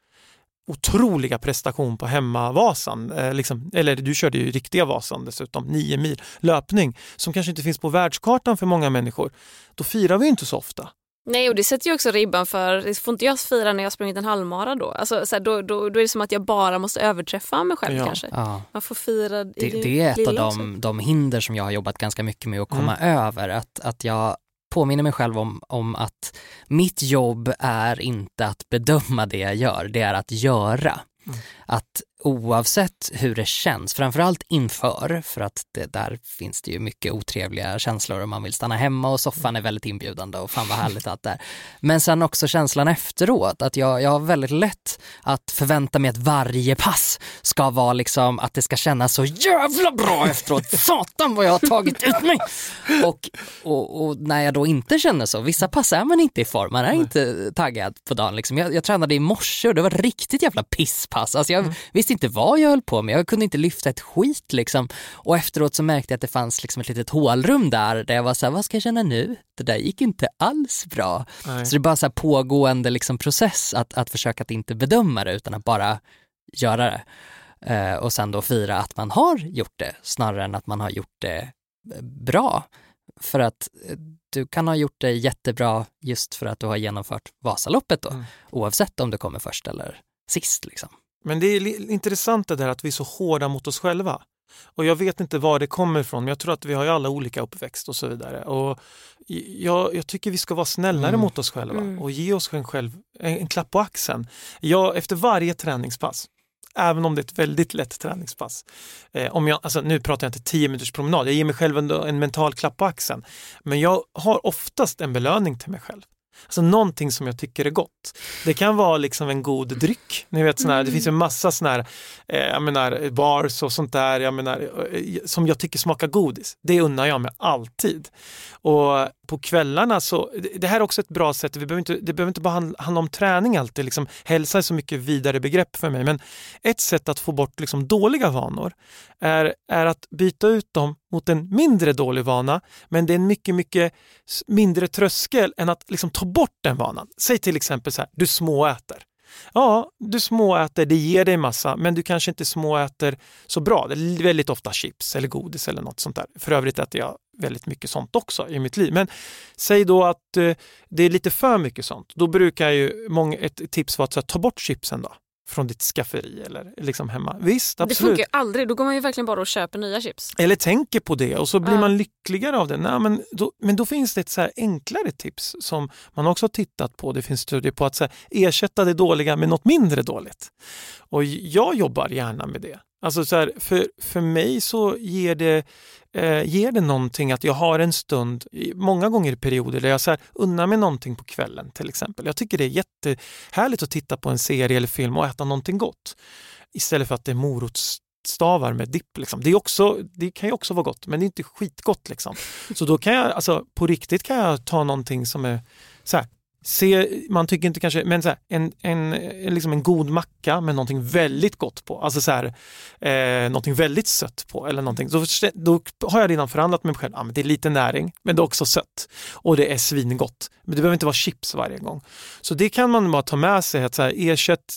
otroliga prestation på hemmavasan, eh, liksom, eller du körde ju riktiga Vasan dessutom, nio mil löpning, som kanske inte finns på världskartan för många människor, då firar vi inte så ofta. Nej och det sätter ju också ribban för, det får inte jag fira när jag sprungit en halvmara då? Alltså, så här, då, då, då är det som att jag bara måste överträffa mig själv Ja. kanske. Ja. Man får fira i Det, det, det är ett av de, de hinder som jag har jobbat ganska mycket med att komma över. Att, att jag påminner mig själv om, om att mitt jobb är inte att bedöma det jag gör, det är att göra. Mm. Att oavsett hur det känns, framförallt inför, för att det, där finns det ju mycket otrevliga känslor och man vill stanna hemma och soffan är väldigt inbjudande och fan vad härligt allt det är. Men sen också känslan efteråt, att jag, jag har väldigt lätt att förvänta mig att varje pass ska vara liksom att det ska kännas så jävla bra efteråt. Satan vad jag har tagit ut mig! Och, och, och när jag då inte känner så, vissa pass är man inte i form, man är inte taggad på dagen. Liksom. Jag, jag tränade i morse och det var riktigt jävla pisspass. Alltså jag visste inte vad jag höll på med, jag kunde inte lyfta ett skit liksom. Och efteråt så märkte jag att det fanns liksom ett litet hålrum där, där jag var såhär, vad ska jag känna nu? Det där gick inte alls bra. Nej. Så det är bara så här pågående liksom process att, att försöka att inte bedöma det utan att bara göra det. Eh, och sen då fira att man har gjort det snarare än att man har gjort det eh, bra. För att eh, du kan ha gjort det jättebra just för att du har genomfört Vasaloppet då, Mm. oavsett om du kommer först eller sist. Liksom. Men det är intressant det där att vi är så hårda mot oss själva. Och jag vet inte var det kommer ifrån, men jag tror att vi har ju alla olika uppväxt och så vidare. Och jag, jag tycker vi ska vara snällare Mm. mot oss själva och ge oss själv en, en klapp på axeln. Jag, efter varje träningspass, även om det är ett väldigt lätt träningspass. Eh, om jag, alltså, nu pratar jag inte 10 minuters promenad, jag ger mig själv en, en mental klapp på axeln. Men jag har oftast en belöning till mig själv. Alltså någonting som jag tycker är gott. Det kan vara liksom en god dryck. Ni vet, sån här, Det finns ju en massa såna här, eh, jag menar, bars och sånt där jag menar, eh, som jag tycker smakar godis. Det unnar jag mig alltid. Och på kvällarna så, det- här är också ett bra sätt, vi behöver inte, det behöver inte bara handla, handla om träning alltid. Liksom, hälsa är så mycket vidare begrepp för mig. Men ett sätt att få bort liksom, dåliga vanor är, är att byta ut dem mot en mindre dålig vana. Men det är en mycket, mycket mindre tröskel än att liksom, ta bort den vanan. Säg till exempel så här, du småäter. Ja, du småäter, det ger dig massa, men du kanske inte småäter så bra. Det är väldigt ofta chips eller godis eller något sånt där. För övrigt äter jag väldigt mycket sånt också i mitt liv. Men säg då att eh, det är lite för mycket sånt. Då brukar ju många, ett tips vara att här, ta bort chipsen då från ditt skafferi eller liksom hemma. Visst, Det absolut. funkar ju aldrig, då går man ju verkligen bara och köper nya chips. Eller tänker på det och så blir Ja. man lyckligare av det. Nej, men, då, men då finns det ett så här enklare tips som man också har tittat på. Det finns studier på att ersätta det dåliga med något mindre dåligt. Och jag jobbar gärna med det. Alltså så här, för, för mig så ger det, eh, ger det någonting att jag har en stund, många gånger i perioder, där jag så här, unnar mig någonting på kvällen till exempel. Jag tycker det är jättehärligt att titta på en serie eller film och äta någonting gott. Istället för att det är morotsstavar med dipp. Liksom. Det, är också, det kan ju också vara gott, men det är inte skitgott. Liksom. Så då kan jag, alltså, på riktigt kan jag ta någonting som är så här, Se, man tycker inte kanske, men så här, en, en, eh, liksom en god macka med någonting väldigt gott på, alltså så här, eh, någonting väldigt sött på eller någonting. Då, då har jag redan förhandlat med mig själv, ja, men det är lite näring men det är också sött och det är svingott. Men det behöver inte vara chips varje gång. Så det kan man bara ta med sig, att så här, ersätt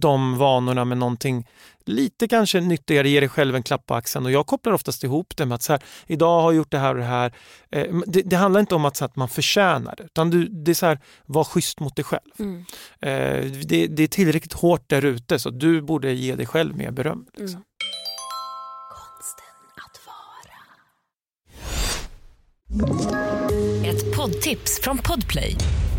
de vanorna med någonting lite kanske nyttigare, ge dig själv en klapp på axeln och jag kopplar oftast ihop det med att så här, idag har jag gjort det här och det här. Eh, det, det handlar inte om att, så att man förtjänar det, utan du, det är så här, var schysst mot dig själv. Mm. Eh, det, det är tillräckligt hårt där ute så du borde ge dig själv mer beröm. Liksom. Mm. Ett poddtips från Podplay.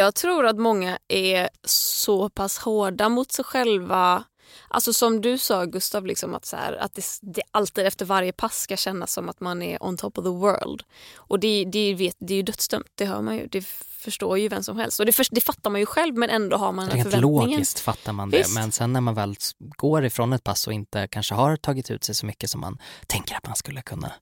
Jag tror att många är så pass hårda mot sig själva. Alltså som du sa Gustav, liksom att, så här, att det, det alltid efter varje pass ska kännas som att man är on top of the world. Och det, det, vet, det är ju dödsdömt, det hör man ju. Det förstår ju vem som helst. Och det, för, det fattar man ju själv men ändå har man Rent förväntningen. logiskt fattar man det, Visst. men sen när man väl går ifrån ett pass och inte kanske har tagit ut sig så mycket som man tänker att man skulle kunna,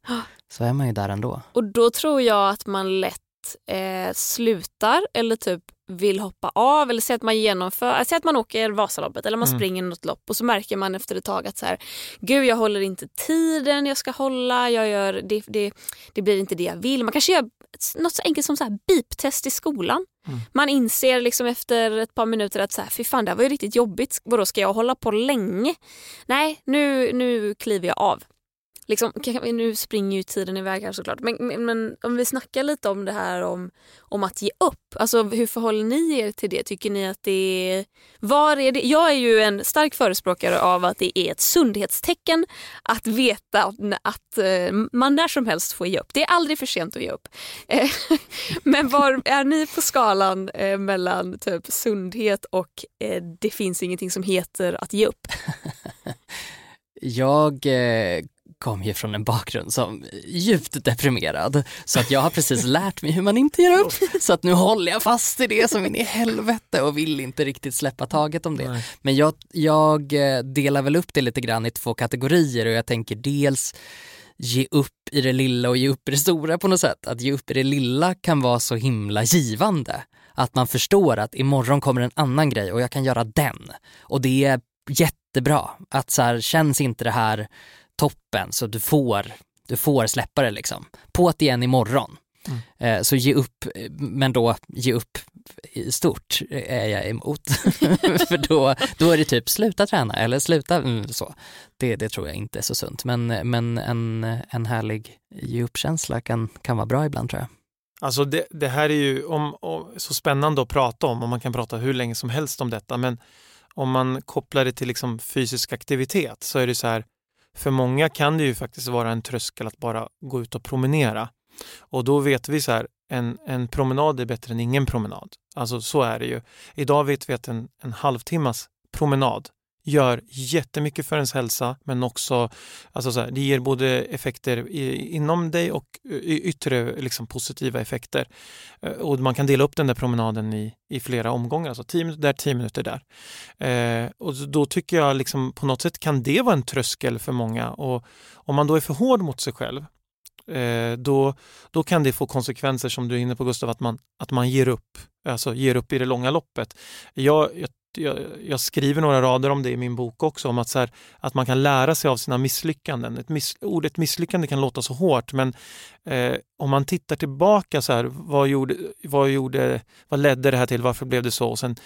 så är man ju där ändå. Och då tror jag att man lätt eh, slutar eller typ vill hoppa av eller säg att man genomför, säg att man åker Vasaloppet eller man Mm. springer något lopp och så märker man efter ett tag att så här, gud jag håller inte tiden jag ska hålla, jag gör, det, det, det blir inte det jag vill. Man kanske gör något så enkelt som så här beep-test i skolan. Mm. Man inser liksom efter ett par minuter att så här, fy fan det här var ju riktigt jobbigt, vadå ska jag hålla på länge? Nej, nu, nu kliver jag av. Liksom, nu springer ju tiden iväg här såklart. Men, men, men om vi snackar lite om det här om, om att ge upp. Alltså, hur förhåller ni er till det? Tycker ni att det är... Var är det? Jag är ju en stark förespråkare av att det är ett sundhetstecken att veta att, att eh, man när som helst får ge upp. Det är aldrig för sent att ge upp. Eh, men var är ni på skalan eh, mellan typ sundhet och det finns ingenting som heter att ge upp? Jag kom ju från en bakgrund som djupt deprimerad så att jag har precis lärt mig hur man inte ger upp. Så att nu håller jag fast i det som in i helvete och vill inte riktigt släppa taget om det. Nej. Men jag, jag eh, delar väl upp det lite grann i två kategorier och jag tänker dels ge upp i det lilla och ge upp i det stora på något sätt. Att ge upp i det lilla kan vara så himla givande. Att man förstår att imorgon kommer en annan grej och jag kan göra den. Och det är jättebra. Att så här, känns inte det här toppen så du får, du får släppa det liksom. På det igen imorgon. Mm. Eh, så ge upp, men då ge upp i stort är jag emot. För då, då är det typ sluta träna eller sluta mm, så. Det, det tror jag inte är så sunt. Men, men en, en härlig ge upp-känsla kan, kan vara bra ibland tror jag. Alltså det, det här är ju om, om, så spännande att prata om och man kan prata hur länge som helst om detta men om man kopplar det till liksom fysisk aktivitet så är det så här för många kan det ju faktiskt vara en tröskel att bara gå ut och promenera. Och då vet vi så här, en, en promenad är bättre än ingen promenad. Alltså så är det ju. Idag vet vi att en, en halvtimmas promenad gör jättemycket för ens hälsa men också alltså så här, det ger både effekter i, inom dig och yttre liksom, positiva effekter. Eh, och man kan dela upp den där promenaden i, i flera omgångar, alltså 10 minuter där, 10 minuter där. Eh, och då tycker jag liksom, på något sätt kan det vara en tröskel för många och om man då är för hård mot sig själv eh, då, då kan det få konsekvenser som du är inne på Gustav, att man, att man ger upp, alltså ger upp i det långa loppet. Jag, jag jag, jag, skriver några rader om det i min bok också, om att, så här, att man kan lära sig av sina misslyckanden. Ett miss, ordet misslyckande kan låta så hårt men eh, om man tittar tillbaka, så här, vad, gjorde, vad, gjorde, vad ledde det här till, varför blev det så? Och sen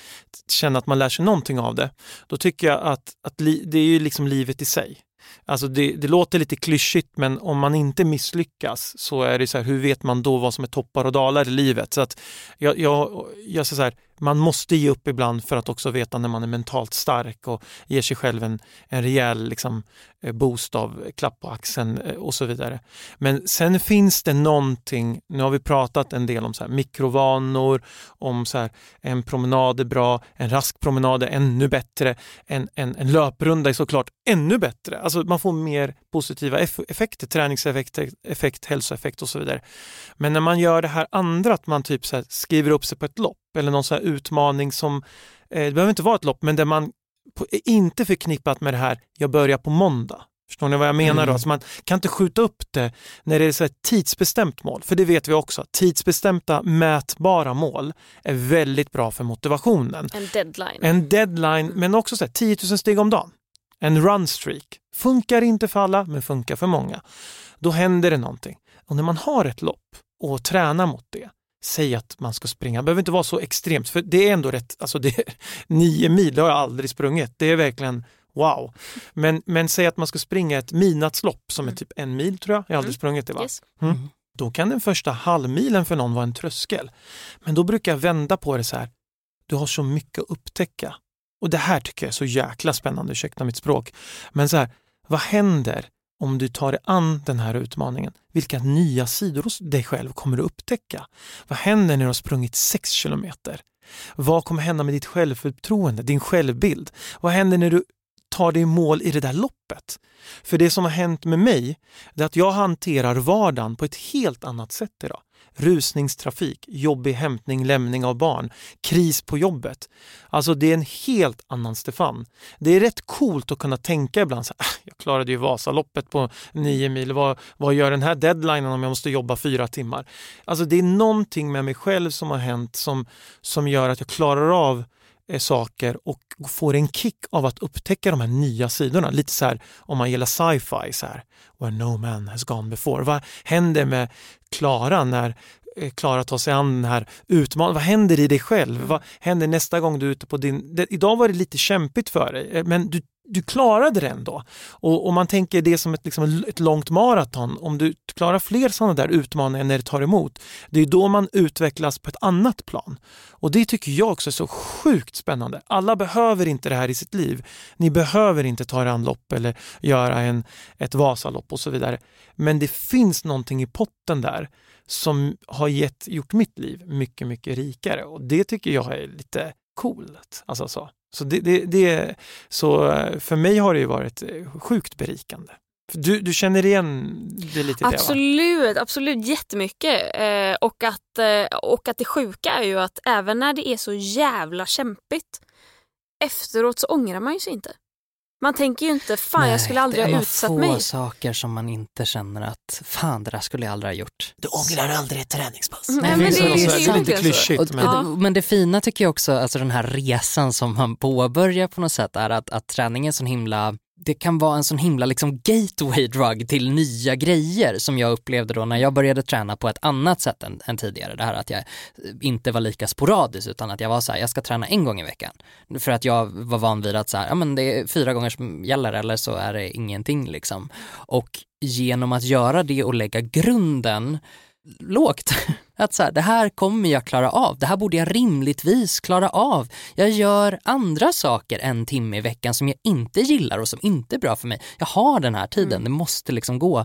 känna att man lär sig någonting av det. Då tycker jag att, att li, det är ju liksom livet i sig. Alltså det, det, låter lite klyschigt men om man inte misslyckas så är det så här, hur vet man då vad som är toppar och dalar i livet? Så att jag, jag, jag så här, man måste ge upp ibland för att också veta när man är mentalt stark och ger sig själv en, en rejäl liksom, eh, boost av klapp på axeln eh, och så vidare. Men sen finns det någonting, nu har vi pratat en del om så här, mikrovanor, om så här, en promenad är bra, en rask promenad är ännu bättre, en, en, en löprunda är såklart ännu bättre. Alltså man får mer positiva effekter, träningseffekt, effekt, hälsoeffekt och så vidare. Men när man gör det här andra, att man typ så skriver upp sig på ett lopp eller någon så utmaning som, eh, det behöver inte vara ett lopp, men där man på, är inte förknippat med det här, jag börjar på måndag. Förstår ni vad jag menar? Mm. Då? Alltså man kan inte skjuta upp det när det är så ett tidsbestämt mål, för det vet vi också. Tidsbestämda mätbara mål är väldigt bra för motivationen. En deadline. En deadline, men också så här, 10 000 steg om dagen. En run streak. Funkar inte för alla, men funkar för många. Då händer det någonting. Och när man har ett lopp och tränar mot det, säg att man ska springa, det behöver inte vara så extremt, för det är ändå rätt, alltså det nio mil, det har jag aldrig sprungit. Det är verkligen wow. Men, men säg att man ska springa ett midnattslopp som är mm. typ en mil tror jag, jag har aldrig mm. sprungit det va? Yes. Mm. mm. Då kan den första halvmilen för någon vara en tröskel. Men då brukar jag vända på det så här, du har så mycket att upptäcka. Och det här tycker jag är så jäkla spännande, ursäkta mitt språk. Men så här, vad händer om du tar dig an den här utmaningen? Vilka nya sidor hos dig själv kommer du upptäcka? Vad händer när du har sprungit 6 kilometer? Vad kommer hända med ditt självförtroende, din självbild? Vad händer när du tar dig i mål i det där loppet? För det som har hänt med mig, är att jag hanterar vardagen på ett helt annat sätt idag rusningstrafik, jobbig hämtning, lämning av barn, kris på jobbet. Alltså det är en helt annan Stefan. Det är rätt coolt att kunna tänka ibland så här, ah, jag klarade ju Vasaloppet på nio mil, vad, vad gör den här deadlinen om jag måste jobba fyra timmar? Alltså det är någonting med mig själv som har hänt som, som gör att jag klarar av Eh, saker och får en kick av att upptäcka de här nya sidorna. Lite så här om man gillar sci-fi, så här, where no man has gone before. Vad händer med Klara när eh, Klara tar sig an den här utmaningen. Vad händer i dig själv? Vad händer nästa gång du är ute på din... Det, idag var det lite kämpigt för dig, eh, men du, du klarade det ändå. Och om man tänker det som ett, liksom ett långt maraton, om du klarar fler sådana där utmaningar när det tar emot, det är då man utvecklas på ett annat plan. Och det tycker jag också är så sjukt spännande. Alla behöver inte det här i sitt liv. Ni behöver inte ta er an lopp eller göra en, ett Vasalopp och så vidare. Men det finns någonting i potten där som har gett, gjort mitt liv mycket, mycket rikare och det tycker jag är lite coolt. Alltså så. Så, det, det, det, så eh, för mig har det varit eh, sjukt berikande. Du, du känner igen det lite? Absolut, det, absolut jättemycket. Eh, och, att, eh, och att det sjuka är ju att även när det är så jävla kämpigt efteråt så ångrar man ju sig inte. Man tänker ju inte, fan Nej, jag skulle aldrig ha utsatt mig. Det är få saker som man inte känner att, fan det där skulle jag aldrig ha gjort. Du ångrar aldrig ett träningspass. Nej, Nej men det, det, är, det är lite klyschigt. Men... Ja. men det fina tycker jag också, alltså den här resan som man påbörjar på något sätt är att, att träning är så himla det kan vara en sån himla liksom gateway drug till nya grejer som jag upplevde då när jag började träna på ett annat sätt än, än tidigare. Det här att jag eh, inte var lika sporadisk utan att jag var så här, jag ska träna en gång i veckan. För att jag var van vid att så här, ja men det är fyra gånger som gäller eller så är det ingenting liksom. Och genom att göra det och lägga grunden lågt. Att så här, det här kommer jag klara av, det här borde jag rimligtvis klara av. Jag gör andra saker en timme i veckan som jag inte gillar och som inte är bra för mig. Jag har den här tiden, Mm. det måste liksom gå.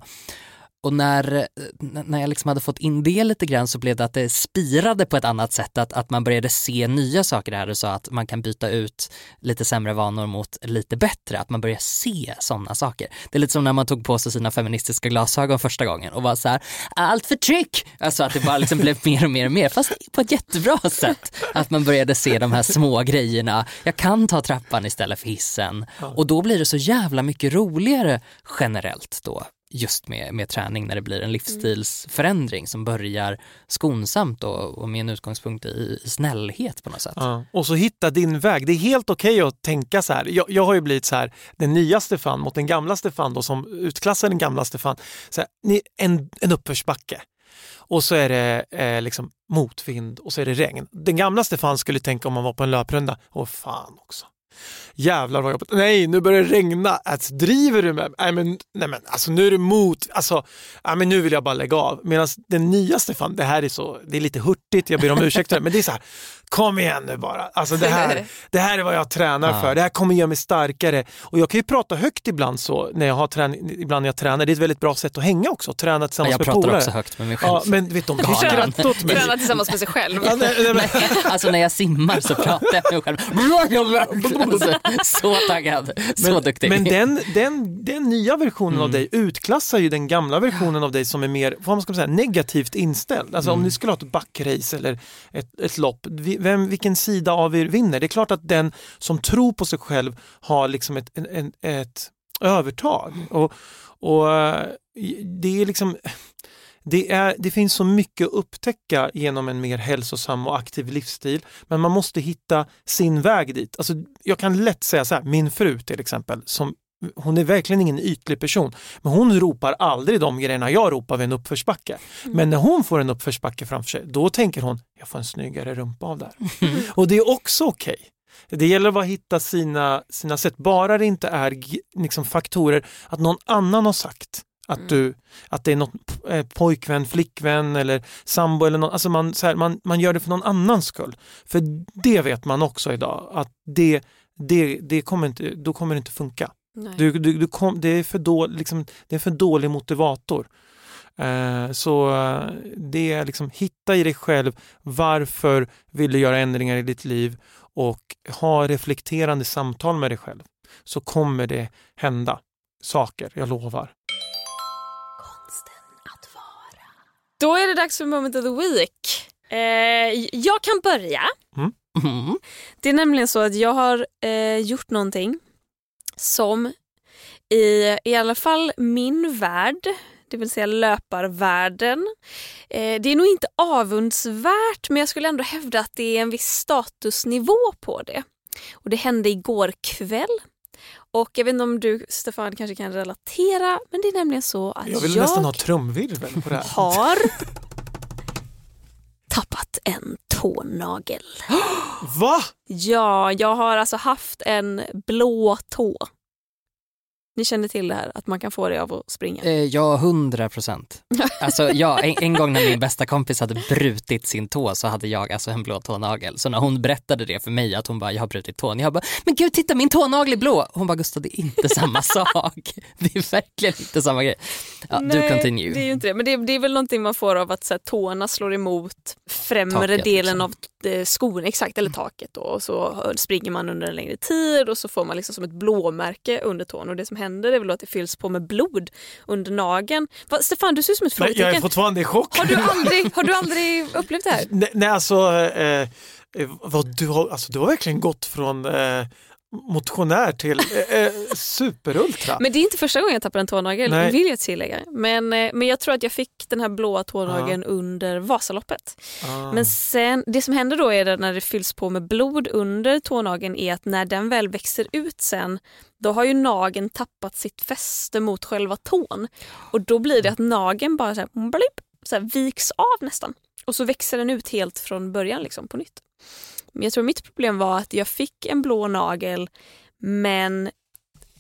Och när, när jag liksom hade fått in det lite grann så blev det att det spirade på ett annat sätt, att, att man började se nya saker där och sa att man kan byta ut lite sämre vanor mot lite bättre, att man börjar se sådana saker. Det är lite som när man tog på sig sina feministiska glasögon första gången och var så här, allt förtryck! Alltså att det bara liksom blev mer och mer och mer, fast på ett jättebra sätt. Att man började se de här små grejerna, jag kan ta trappan istället för hissen. Och då blir det så jävla mycket roligare generellt då just med, med träning när det blir en livsstilsförändring som börjar skonsamt och, och med en utgångspunkt i, i snällhet på något sätt. Ja. Och så hitta din väg. Det är helt okej att tänka så här. Jag, jag har ju blivit så här, den nya Stefan mot den gamla Stefan då, som utklassar den gamla Stefan. Så här, ni, en, en uppförsbacke och så är det eh, liksom motvind och så är det regn. Den gamla Stefan skulle tänka om man var på en löprunda, åh fan också. Jävlar vad jobbigt. Nej, nu börjar det regna. Alltså, driver du med Nej men, nej men alltså nu är du mot. Alltså, nej, men nu vill jag bara lägga av. Medan den nya Stefan, det här är så, det är lite hurtigt, jag ber om ursäkt men det är så här, kom igen nu bara. Alltså det här, det här är vad jag tränar Ja. för. Det här kommer göra mig starkare. Och jag kan ju prata högt ibland så, när jag har träning, ibland när jag tränar. Det är ett väldigt bra sätt att hänga också, träna tillsammans jag med pratar polare. också högt med mig själv. Ja, men vet de, skrattar åt mig. Träna tillsammans med sig själv. Ja, nej, nej, men, Alltså när jag simmar så pratar jag med mig själv. Alltså, så taggad, så Men, duktig. men den, den, den nya versionen Mm. av dig utklassar ju den gamla versionen av dig som är mer vad man ska säga, negativt inställd. Alltså Mm. om ni skulle ha ett backrace eller ett, ett lopp, vi- vem, vilken sida av er vinner? Det är klart att den som tror på sig själv har liksom ett, en, en, ett övertag. Och, och eh, det är liksom det, är, det finns så mycket att upptäcka genom en mer hälsosam och aktiv livsstil, men man måste hitta sin väg dit. Alltså, jag kan lätt säga så här, min fru till exempel, som, hon är verkligen ingen ytlig person, men hon ropar aldrig de grejerna jag ropar vid en uppförsbacke. Men när hon får en uppförsbacke framför sig, då tänker hon, jag får en snyggare rumpa av det här. Och det är också okej. Det gäller bara att hitta sina, sina sätt, bara det inte är liksom faktorer att någon annan har sagt att, du, att det är något eh, pojkvän, flickvän eller sambo eller någon, alltså man, så här, man, man gör det för någon annans skull. För det vet man också idag att det, det, det kommer inte, då kommer det inte funka. Du, du, du kom, det, är för då, liksom, det är för dålig motivator. Eh, så eh, det är liksom hitta i dig själv varför vill du göra ändringar i ditt liv och ha reflekterande samtal med dig själv så kommer det hända saker, jag lovar. Då är det dags för Moment of the Week. Eh, jag kan börja. Mm. Det är nämligen så att jag har eh, gjort någonting som i, i alla fall min värld, det vill säga löparvärlden, eh, det är nog inte avundsvärt men jag skulle ändå hävda att det är en viss statusnivå på det. Och det hände igår kväll. Och jag vet inte om du Stefan kanske kan relatera men det är nämligen så att Jag vill nästan ha trumvirvel på det här. har tappat en tånagel. Va? Ja, jag har alltså haft en blå tå. Ni känner till det här, att man kan få det av att springa? Eh, Ja, hundra procent. Alltså, ja, en, en gång när min bästa kompis hade brutit sin tå så hade jag alltså en blå tånagel. Så när hon berättade det för mig att hon bara, jag har brutit tån. Jag bara, men gud titta min tånagel är blå. Hon bara, Gustav det är inte samma sak. Det är verkligen inte samma grej. Ja, du Nej, continue. det är ju inte det. Men det är, det är väl någonting man får av att så här, tårna slår emot främre Taket, delen liksom. av eh, skon, exakt, eller taket. Då. Och så springer man under en längre tid och så får man liksom som ett blåmärke under tån. Och det som händer är väl att det fylls på med blod under nageln. Va, Stefan, du ser ut som ett Nej, jag är frågetecken. fortfarande i chock. Har du aldrig, har du aldrig upplevt det här? Nej, nej alltså, eh, eh, vad, du, har, alltså, du har verkligen gått från eh, motionär till eh, eh, superultra. Men det är inte första gången jag tappar en tånagel, Nej. vill jag tillägga. Men, eh, men jag tror att jag fick den här blåa tånageln under Vasaloppet. Ah. Men sen, det som händer då är det när det fylls på med blod under tånageln är att när den väl växer ut sen då har ju nageln tappat sitt fäste mot själva tån. Och då blir det att nageln bara så här, blip, så här viks av nästan. Och så växer den ut helt från början liksom på nytt. Men jag tror mitt problem var att jag fick en blå nagel men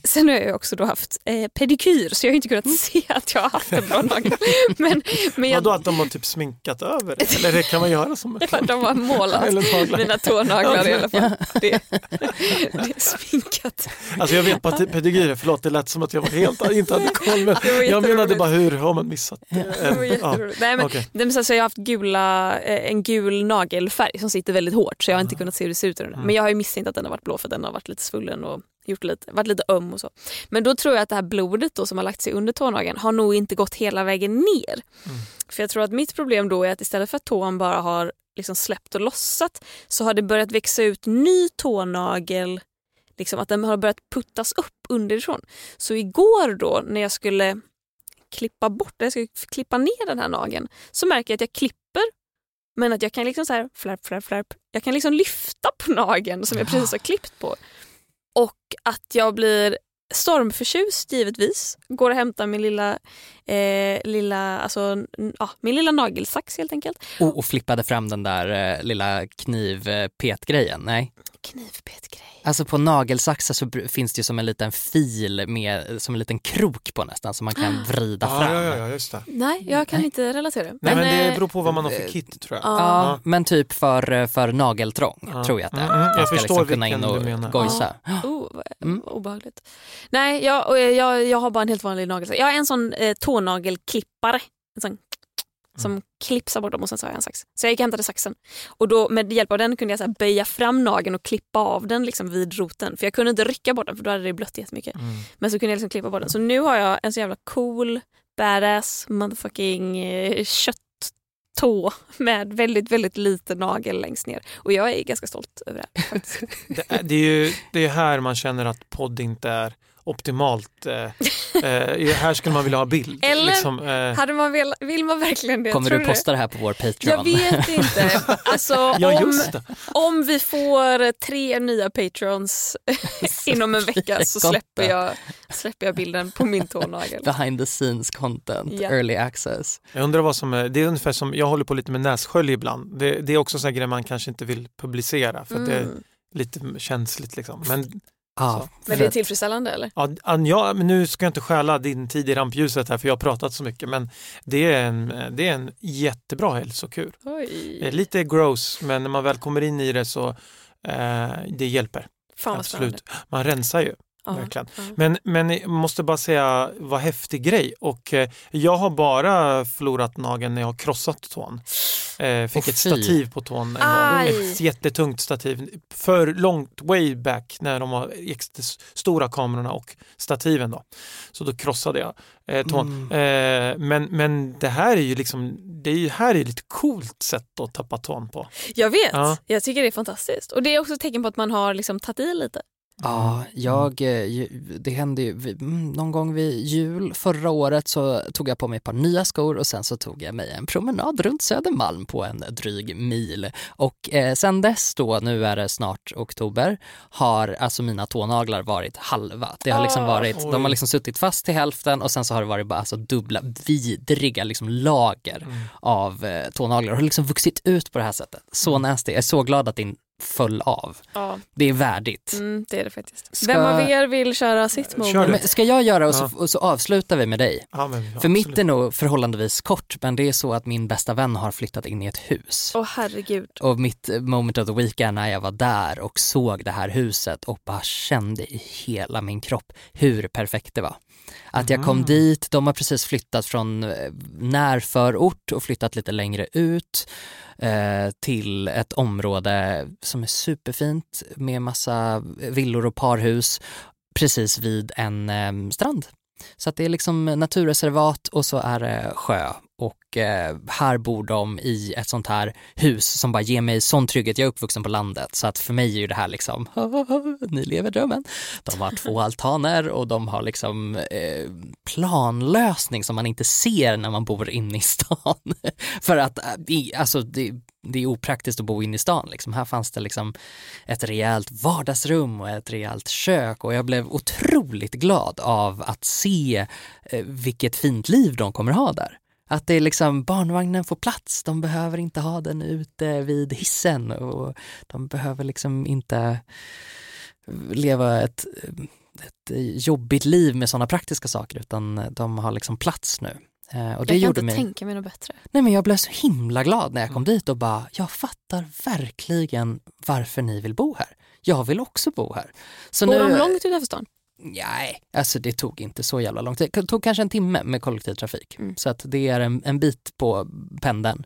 Sen har jag också då haft eh, pedikyr så jag har inte kunnat se att jag har haft en blå nagel. Men, men jag, Vadå att de har typ sminkat över det? Eller det kan man göra som de har målat mina tånaglar i alla fall. Det, det är sminkat. Alltså jag vet bara pedigyr, förlåt det lät som att jag var helt, inte hade koll. Men jag menade bara hur har man missat Ja. jätteroligt. Nej, men, är så jag har haft gula, eh, en gul nagelfärg som sitter väldigt hårt så jag har Ah. inte kunnat se hur det ser ut. Mm. Men jag har ju misstänkt att den har varit blå för den har varit lite svullen och gjort lite, varit lite öm och så. Men då tror jag att det här blodet då som har lagt sig under tånageln har nog inte gått hela vägen ner. Mm. För jag tror att mitt problem då är att istället för att tån bara har liksom släppt och lossat så har det börjat växa ut ny tånagel liksom att den har börjat puttas upp underifrån. Så igår då när jag skulle klippa bort, jag skulle klippa ner den här nageln så märker jag att jag klipper men att jag kan liksom så här flärp, flärp, flärp. Jag kan liksom lyfta på nageln som jag precis har klippt på. Och att jag blir stormförtjust givetvis. Går och hämtar min lilla, eh, lilla, alltså, ja, min lilla nagelsax helt enkelt. Och, och flippade fram den där eh, lilla knivpetgrejen. Nej. Knivpetgrej. Alltså på nagelsaxar så finns det ju som en liten fil med som en liten krok på nästan som man kan vrida Ja, fram. ja, ja, ja, just det. Nej, jag kan Nej. inte relatera. Nej, men det eh, beror på vad man har för kit tror jag. ja. Ja, men typ för, för nageltrång Ja. tror jag att det är. Mm, mm, jag ska förstår liksom kunna in och du menar. gojsa. Oh, vad Mm. obehagligt. Nej, jag, och jag, jag har bara en helt vanlig nagelsax. Jag har en sån eh, tånagelklippare. En sån som Klipsar bort dem och sen så har jag en sax. Så jag gick och hämtade saxen. Och då, med hjälp av den kunde jag så böja fram nageln och klippa av den liksom vid roten. För jag kunde inte rycka bort den för då hade det blött jättemycket. Mm. Men så kunde jag liksom klippa bort den. Så nu har jag en så jävla cool, badass, motherfucking eh, kötttå med väldigt, väldigt liten nagel längst ner. Och jag är ganska stolt över det här. Det, är, det är ju det är här man känner att podd inte är optimalt. Eh, eh, här skulle man vilja ha bild. Eller liksom, eh, Hade man vel, vill man verkligen det? Kommer Tror du posta det här på vår Patreon? Jag vet inte. Alltså, ja, om, om vi får tre nya patrons inom en vecka så släpper jag, släpper jag bilden på min tånagel. Behind the scenes content, Ja. early access. Jag undrar vad som är, det är ungefär som, jag håller på lite med nässkölj ibland. Det, det är också sådana grejer man kanske inte vill publicera för att det är Mm. lite känsligt liksom. Men, Ja, Så. Men det är tillfredsställande eller? ja, An- ja, men nu ska jag inte stjäla din tid i rampljuset här för jag har pratat så mycket men det är en, det är en jättebra hälsokur. Det är Oj. lite gross men när man väl kommer in i det så eh, det hjälper. Fan. Absolut. Man rensar ju. Ja, verkligen. ja. Men, men jag måste bara säga vad häftig grej och eh, jag har bara förlorat nageln när jag har krossat tån. Eh, fick Åh, ett fy. stativ på tån en Aj. gång. Ett jättetungt stativ. För långt way back när de var stora kamerorna och stativen då. Så då krossade jag eh, tån. Eh, men, men det här är ju liksom, det är ju här är ett coolt sätt att tappa tån på. Jag vet, Ja. jag tycker det är fantastiskt. Och det är också ett tecken på att man har liksom tagit i lite. Ja, jag, eh, det hände ju mm, någon gång vid jul förra året så tog jag på mig ett par nya skor och sen så tog jag mig en promenad runt Södermalm på en dryg mil. Och eh, sen dess då, nu är det snart oktober, har alltså mina tånaglar varit halva. Det har liksom Ah, varit, oj. de har liksom suttit fast till hälften och sen så har det varit bara alltså dubbla vidriga liksom lager Mm. av eh, tånaglar. Det har liksom vuxit ut på det här sättet. Så nasty. Jag är så glad att din föll av. Ja, Det är värdigt. mm, det är det faktiskt. Ska- Vem av er vill köra sitt. Men ska jag göra och så, Ja. och så avslutar vi med dig? Ja, men, För absolut. mitt är nog förhållandevis kort, men det är så att min bästa vän har flyttat in i ett hus. Åh herregud. Och mitt moment of the weekend när jag var där och såg det här huset och bara kände i hela min kropp hur perfekt det var. Att jag kom Mm. dit, de har precis flyttat från eh, närförort och flyttat lite längre ut eh, till ett område som är superfint med massa villor och parhus precis vid en eh, strand. Så att det är liksom naturreservat och så är det sjö och eh, här bor de i ett sånt här hus som bara ger mig sån trygghet. Jag är uppvuxen på landet så att för mig är ju det här liksom, ni lever drömmen. De har två altaner och de har liksom eh, planlösning som man inte ser när man bor inne i stan. för att eh, alltså, det, det är opraktiskt att bo inne i stan. Liksom. Här fanns det liksom ett rejält vardagsrum och ett rejält kök och jag blev otroligt glad av att se eh, vilket fint liv de kommer ha där. Att det är liksom, barnvagnen får plats, de behöver inte ha den ute vid hissen och de behöver liksom inte leva ett, ett jobbigt liv med sådana praktiska saker utan de har liksom plats nu. Eh, och det jag kan inte mig... tänka mig något bättre. Nej men jag blev så himla glad när jag kom mm. dit och bara, jag fattar verkligen varför ni vill bo här. Jag vill också bo här. Så Bor nu... de långt utanför stan? Nej, alltså det tog inte så jävla lång tid. Det tog kanske en timme med kollektivtrafik. Mm. Så att det är en, en bit på pendeln.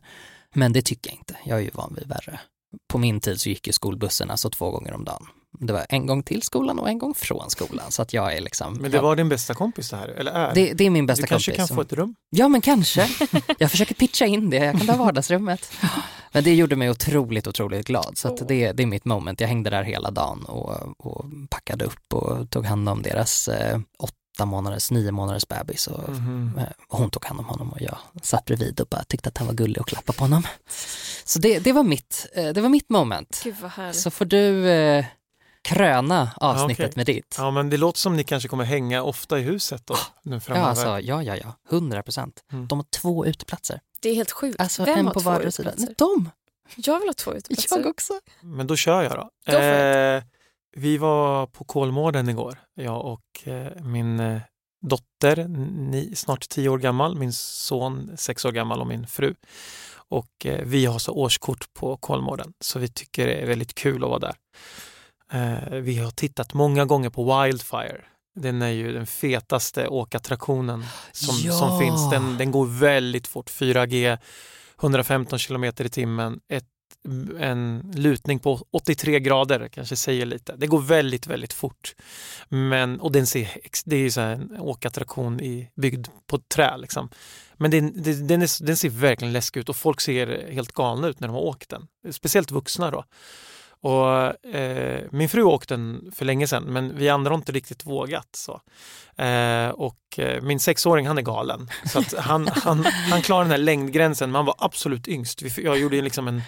Men det tycker jag inte. Jag är ju van vid värre. På min tid så gick ju skolbussen alltså två gånger om dagen. Det var en gång till skolan och en gång från skolan. Så att jag är liksom... Men det var din bästa kompis det här, eller är? Det, det är min bästa kompis. Du kanske kan få ett rum? Ja men kanske. Jag försöker pitcha in det, jag kan ta vardagsrummet. Men det gjorde mig otroligt, otroligt glad. Så att det, det är mitt moment. Jag hängde där hela dagen och, och packade upp och tog hand om deras eh, åtta månaders, nio månaders bebis och, mm. och hon tog hand om honom och jag satt bredvid och bara tyckte att han var gullig och klappade på honom. Så det, det, var, mitt, eh, det var mitt moment. Gud vad härligt. Så får du eh, kröna avsnittet ja, okay. med ditt. Ja, men det låter som ni kanske kommer hänga ofta i huset då, nu framöver. Ja, alltså, ja, ja, ja, hundra procent. Mm. De har två uteplatser. Det är helt sjukt. Alltså, Vem en har på vardera sida. De! Jag vill ha två uteplatser. Jag också. Men då kör jag då. Eh, vi var på Kolmården igår, jag och eh, min eh, dotter, ni, snart tio år gammal, min son sex år gammal och min fru. Och eh, vi har så årskort på Kolmården så vi tycker det är väldigt kul att vara där. Eh, vi har tittat många gånger på Wildfire. Den är ju den fetaste åkattraktionen som, ja. som finns. Den, den går väldigt fort, 4G, 115 kilometer i timmen. Ett, en lutning på 83 grader kanske säger lite. Det går väldigt, väldigt fort. Men, och den ser, det är ju så en åkattraktion i, byggd på trä. Liksom. Men den, den, är, den ser verkligen läskig ut och folk ser helt galna ut när de har åkt den. Speciellt vuxna då. Och, eh, min fru åkte den för länge sedan men vi andra har inte riktigt vågat. Så. Eh, och eh, min sexåring han är galen. Så att han, han, han klarar den här längdgränsen men han var absolut yngst. Jag gjorde liksom en,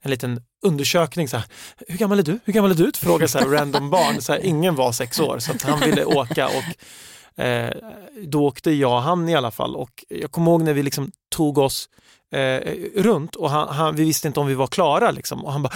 en liten undersökning. Så här, Hur gammal är du? Hur gammal är du? Frågade så här, random barn. Så här, ingen var sex år så att han ville åka. och eh, Då åkte jag och han i alla fall. Och jag kommer ihåg när vi liksom tog oss eh, runt och han, han, vi visste inte om vi var klara. Liksom. Och han bara,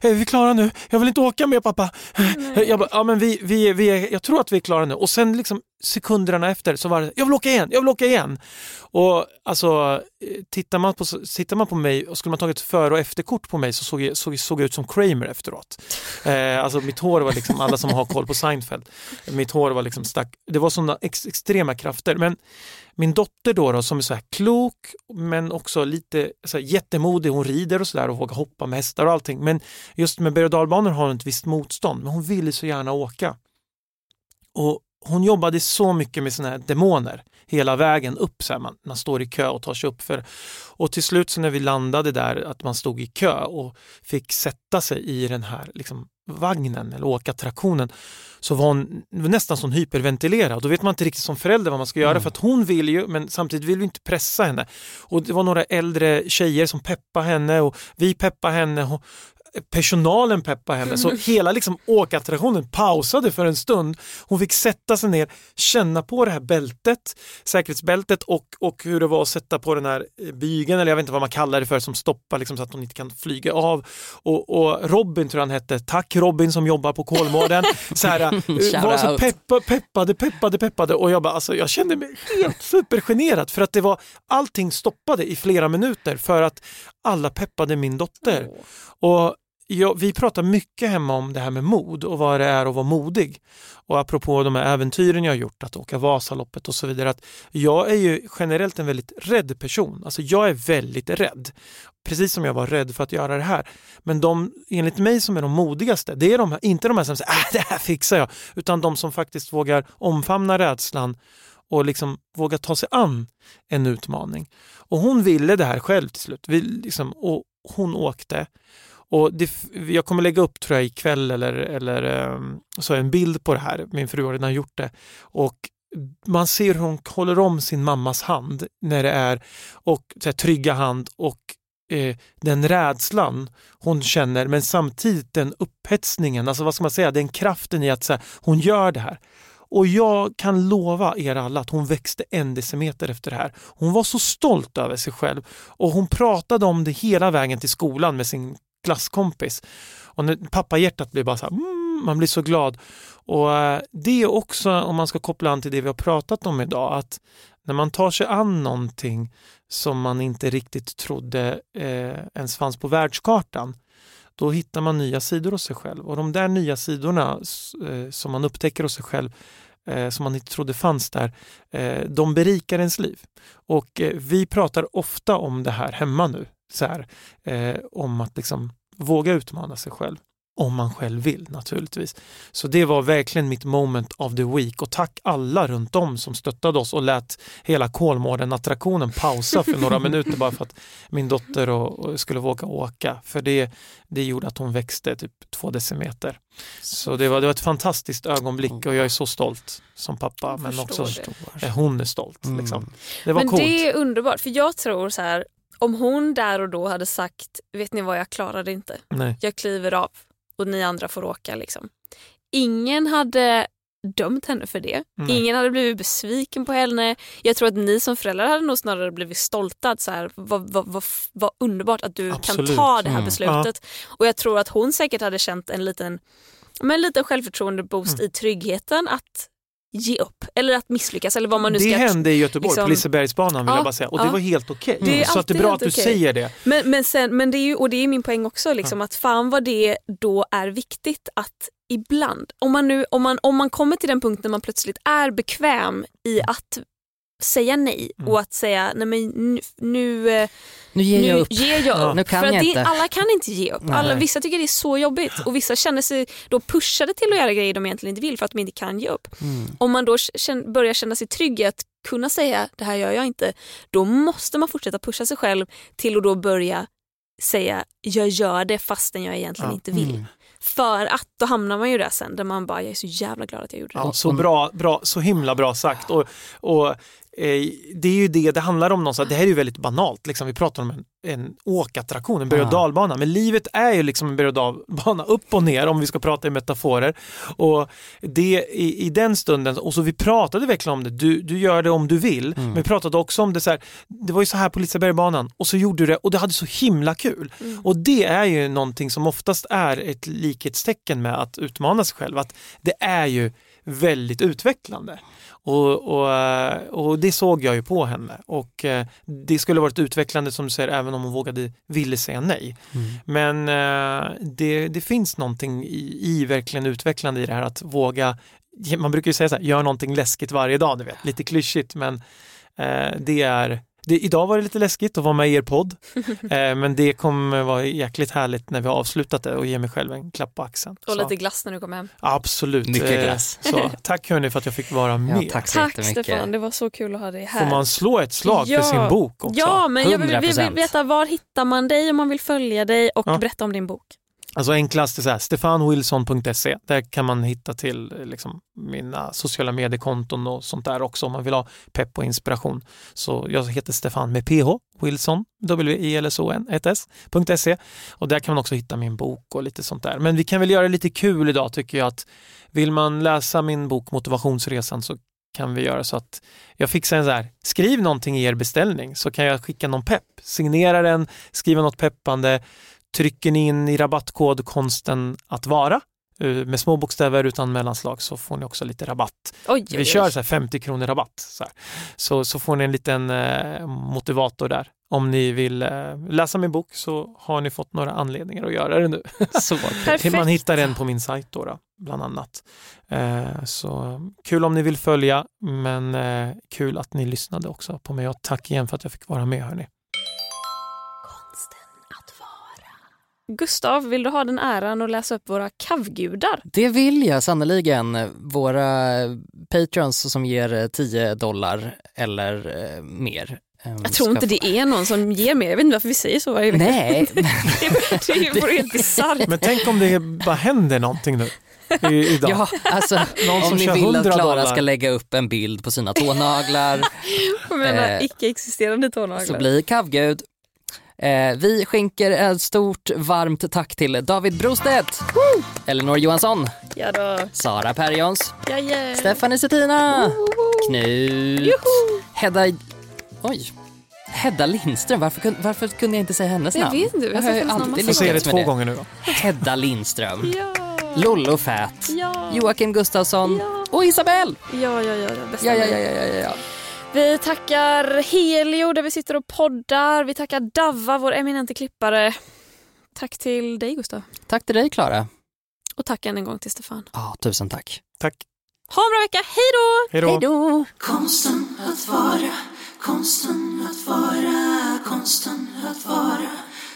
är vi klara nu? Jag vill inte åka med pappa. Nej. Jag bara, ja men vi, vi, vi är, jag tror att vi är klara nu. Och sen liksom sekunderna efter så var det, jag vill åka igen, jag vill åka igen. Och alltså, tittar man på, tittar man på mig och skulle man tagit före och efterkort på mig så såg jag, såg, såg jag ut som Kramer efteråt. Eh, alltså mitt hår var liksom, alla som har koll på Seinfeld, mitt hår var liksom stack, det var sådana ex, extrema krafter. Men min dotter då, då som är så här klok men också lite så här, jättemodig, hon rider och sådär och vågar hoppa med hästar och allting. Men just med berg och dalbanor har hon ett visst motstånd, men hon ville så gärna åka. Och hon jobbade så mycket med sådana här demoner hela vägen upp. Så här, man, man står i kö och tar sig upp. För, och till slut så när vi landade där, att man stod i kö och fick sätta sig i den här liksom, vagnen eller åkattraktionen så var hon nästan som hyperventilerad. Då vet man inte riktigt som förälder vad man ska göra mm. för att hon vill ju men samtidigt vill vi inte pressa henne. Och det var några äldre tjejer som peppade henne och vi peppade henne personalen peppade henne så hela liksom åkattraktionen pausade för en stund. Hon fick sätta sig ner, känna på det här bältet, säkerhetsbältet och, och hur det var att sätta på den här eh, bygeln eller jag vet inte vad man kallar det för som stoppar liksom, så att hon inte kan flyga av. Och, och Robin tror jag han hette, tack Robin som jobbar på Kolmården. så här, eh, var så peppa, peppade, peppade, peppade och jag bara alltså jag kände mig helt supergenerad för att det var allting stoppade i flera minuter för att alla peppade min dotter. Och Ja, vi pratar mycket hemma om det här med mod och vad det är att vara modig. Och apropå de här äventyren jag har gjort, att åka Vasaloppet och så vidare. Att jag är ju generellt en väldigt rädd person. Alltså jag är väldigt rädd. Precis som jag var rädd för att göra det här. Men de, enligt mig, som är de modigaste, det är de här, inte de här som säger äh, det här fixar jag, utan de som faktiskt vågar omfamna rädslan och liksom våga ta sig an en utmaning. Och hon ville det här själv till slut. Vi, liksom, och hon åkte. Och det, jag kommer lägga upp tror jag ikväll eller, eller ehm, så en bild på det här. Min fru har redan gjort det. Och man ser hur hon håller om sin mammas hand när det är och så här, trygga hand och eh, den rädslan hon känner men samtidigt den upphetsningen, alltså vad ska man säga, den kraften i att så här, hon gör det här. Och jag kan lova er alla att hon växte en decimeter efter det här. Hon var så stolt över sig själv och hon pratade om det hela vägen till skolan med sin klasskompis. Och när pappahjärtat blir bara så här, mm, man blir så glad. Och eh, det är också, om man ska koppla an till det vi har pratat om idag, att när man tar sig an någonting som man inte riktigt trodde eh, ens fanns på världskartan, då hittar man nya sidor hos sig själv. Och de där nya sidorna eh, som man upptäcker hos sig själv, eh, som man inte trodde fanns där, eh, de berikar ens liv. Och eh, vi pratar ofta om det här hemma nu, så här, eh, om att liksom våga utmana sig själv. Om man själv vill naturligtvis. Så det var verkligen mitt moment of the week och tack alla runt om som stöttade oss och lät hela Kolmården-attraktionen pausa för några minuter bara för att min dotter och, och skulle våga åka. För det, det gjorde att hon växte typ två decimeter. Så det var, det var ett fantastiskt ögonblick och jag är så stolt som pappa Jag men också det. eh, hon är stolt. Mm. Liksom. Det var Men coolt. det är underbart, för jag tror så här, om hon där och då hade sagt, vet ni vad jag klarar det inte, Nej. jag kliver av och ni andra får åka. Liksom. Ingen hade dömt henne för det. Nej. Ingen hade blivit besviken på henne. Jag tror att ni som föräldrar hade nog snarare blivit stolta. Att så här, vad, vad, vad, vad underbart att du Absolut. kan ta det här Mm. beslutet. Och jag tror att hon säkert hade känt en liten, men en liten självförtroende-boost Mm. i tryggheten att ge upp eller att misslyckas eller vad man nu Det ska hände i Göteborg liksom- på Lisebergsbanan vill Ja, jag bara säga och det ja. var helt okej. Det är Så att det är bra att du okej. säger det. Men, men, sen, men det är ju, och det är min poäng också, liksom, att fan vad det då är viktigt att ibland, om man, nu, om, man, om man kommer till den punkten när man plötsligt är bekväm i att säga nej Mm. och att säga nej men nu, nu, eh, Nu ger jag nu upp. ger jag Ja. upp. Nu kan För att jag det, inte. alla kan inte ge upp. Alla, Nej. vissa tycker det är så jobbigt och vissa känner sig då pushade till att göra grejer de egentligen inte vill för att de inte kan ge upp. Mm. Om man då känn, börjar känna sig trygg i att kunna säga det här gör jag inte, då måste man fortsätta pusha sig själv till att då börja säga jag gör det fastän jag egentligen Ja. inte vill. Mm. För att då hamnar man ju där sen där man bara jag är så jävla glad att jag gjorde det. Ja, så, bra, bra, så himla bra sagt. Och, och, det är ju det det handlar om någonstans. Det här är ju väldigt banalt. Liksom. Vi pratar om en, en åkattraktion, en berg och dalbana. Men livet är ju liksom en berg och dalbana, upp och ner om vi ska prata i metaforer. Och det i, i den stunden, och så vi pratade verkligen om det, du, du gör det om du vill. Men vi pratade också om det så här, det var ju så här på Lisebergbanan och så gjorde du det och det hade så himla kul. Och det är ju någonting som oftast är ett likhetstecken med att utmana sig själv. Att det är ju väldigt utvecklande. Och, och, eh, och det såg jag ju på henne. Och eh, det skulle varit utvecklande som du säger även om hon vågade, ville säga nej. Mm. Men eh, det, det finns någonting i, i verkligen utvecklande i det här att våga, man brukar ju säga så här, gör någonting läskigt varje dag, du vet, lite klyschigt men det är det, idag var det lite läskigt att vara med i er podd, eh, men det kommer vara jäkligt härligt när vi har avslutat det och ge mig själv en klapp på axeln. Och Så, lite glass när du kommer hem. Absolut. Mycket Eh, glass. Så, tack hörni för att jag fick vara Ja, med. tack så Tack. Stefan, det var så kul att ha dig här. Får man slå ett slag Ja. för sin bok också? Ja, men jag vill, vi vill 100%. veta var hittar man dig om man vill följa dig och Ja. berätta om din bok. Alltså enklast är så här, stefanwilson.se. Där kan man hitta till liksom, mina sociala mediekonton och sånt där också om man vill ha pepp och inspiration. Så jag heter Stefan med PH, Wilson, W-I-L-S-O-N, 1S.se och där kan man också hitta min bok och lite sånt där. Men vi kan väl göra det lite kul idag tycker jag att vill man läsa min bok Motivationsresan så kan vi göra så att jag fixar en så här, skriv någonting i er beställning så kan jag skicka någon pepp, signera den, skriva något peppande, trycker ni in i rabattkod konsten att vara eh, med små bokstäver utan mellanslag så får ni också lite rabatt. Oj, oj, Vi oj. kör så här 50 kronor rabatt. Så. Så, så får ni en liten eh, motivator där. Om ni vill eh, läsa min bok så har ni fått några anledningar att göra det nu. Så. Man hittar den på min sajt då, då bland annat. Eh, så kul om ni vill följa men eh, kul att ni lyssnade också på mig och tack igen för att jag fick vara med hörni. Gustav, vill du ha den äran att läsa upp våra kavgudar? Det vill jag sannerligen. Våra patrons som ger 10 dollar eller eh, mer. eh, Jag tror inte det är någon som ger mer. Jag vet inte varför vi säger så varje vecka. Nej, Det, det vore helt bisarrt. Men tänk om det bara händer någonting nu i, idag. ja, alltså, Någon som om ni vill att 100 Klara ska lägga upp en bild på sina tånaglar Jag menar Eh, icke-existerande så tånaglar. bli kavgud. Eh, vi skänker ett stort varmt tack till David Brostedt, Elinor Johansson, Ja då. Sara Perjons, Ja, ja. Stephanie Settina, Knut, Hedda... Oj. Hedda Lindström, varför, varför kunde jag inte säga hennes Jag namn? vet inte, jag har alltid Får säga det lyckats två med gånger nu då. Hedda Lindström, Ja. Lollo Fät, Ja. Joakim Gustafsson Ja. och Isabelle. Ja, ja, ja. Ja, ja, ja, ja, ja. Vi tackar Helio där vi sitter och poddar. Vi tackar Davva, vår eminente klippare. Tack till dig Gustav. Tack till dig Klara. Och tack än en gång till Stefan. Ja, tusen tack. Tack. Ha en bra vecka, hej då! Hej då. Konsten att vara, konsten att vara, konsten att vara,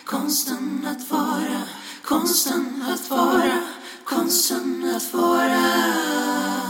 konsten att vara, konsten att vara, konsten att vara.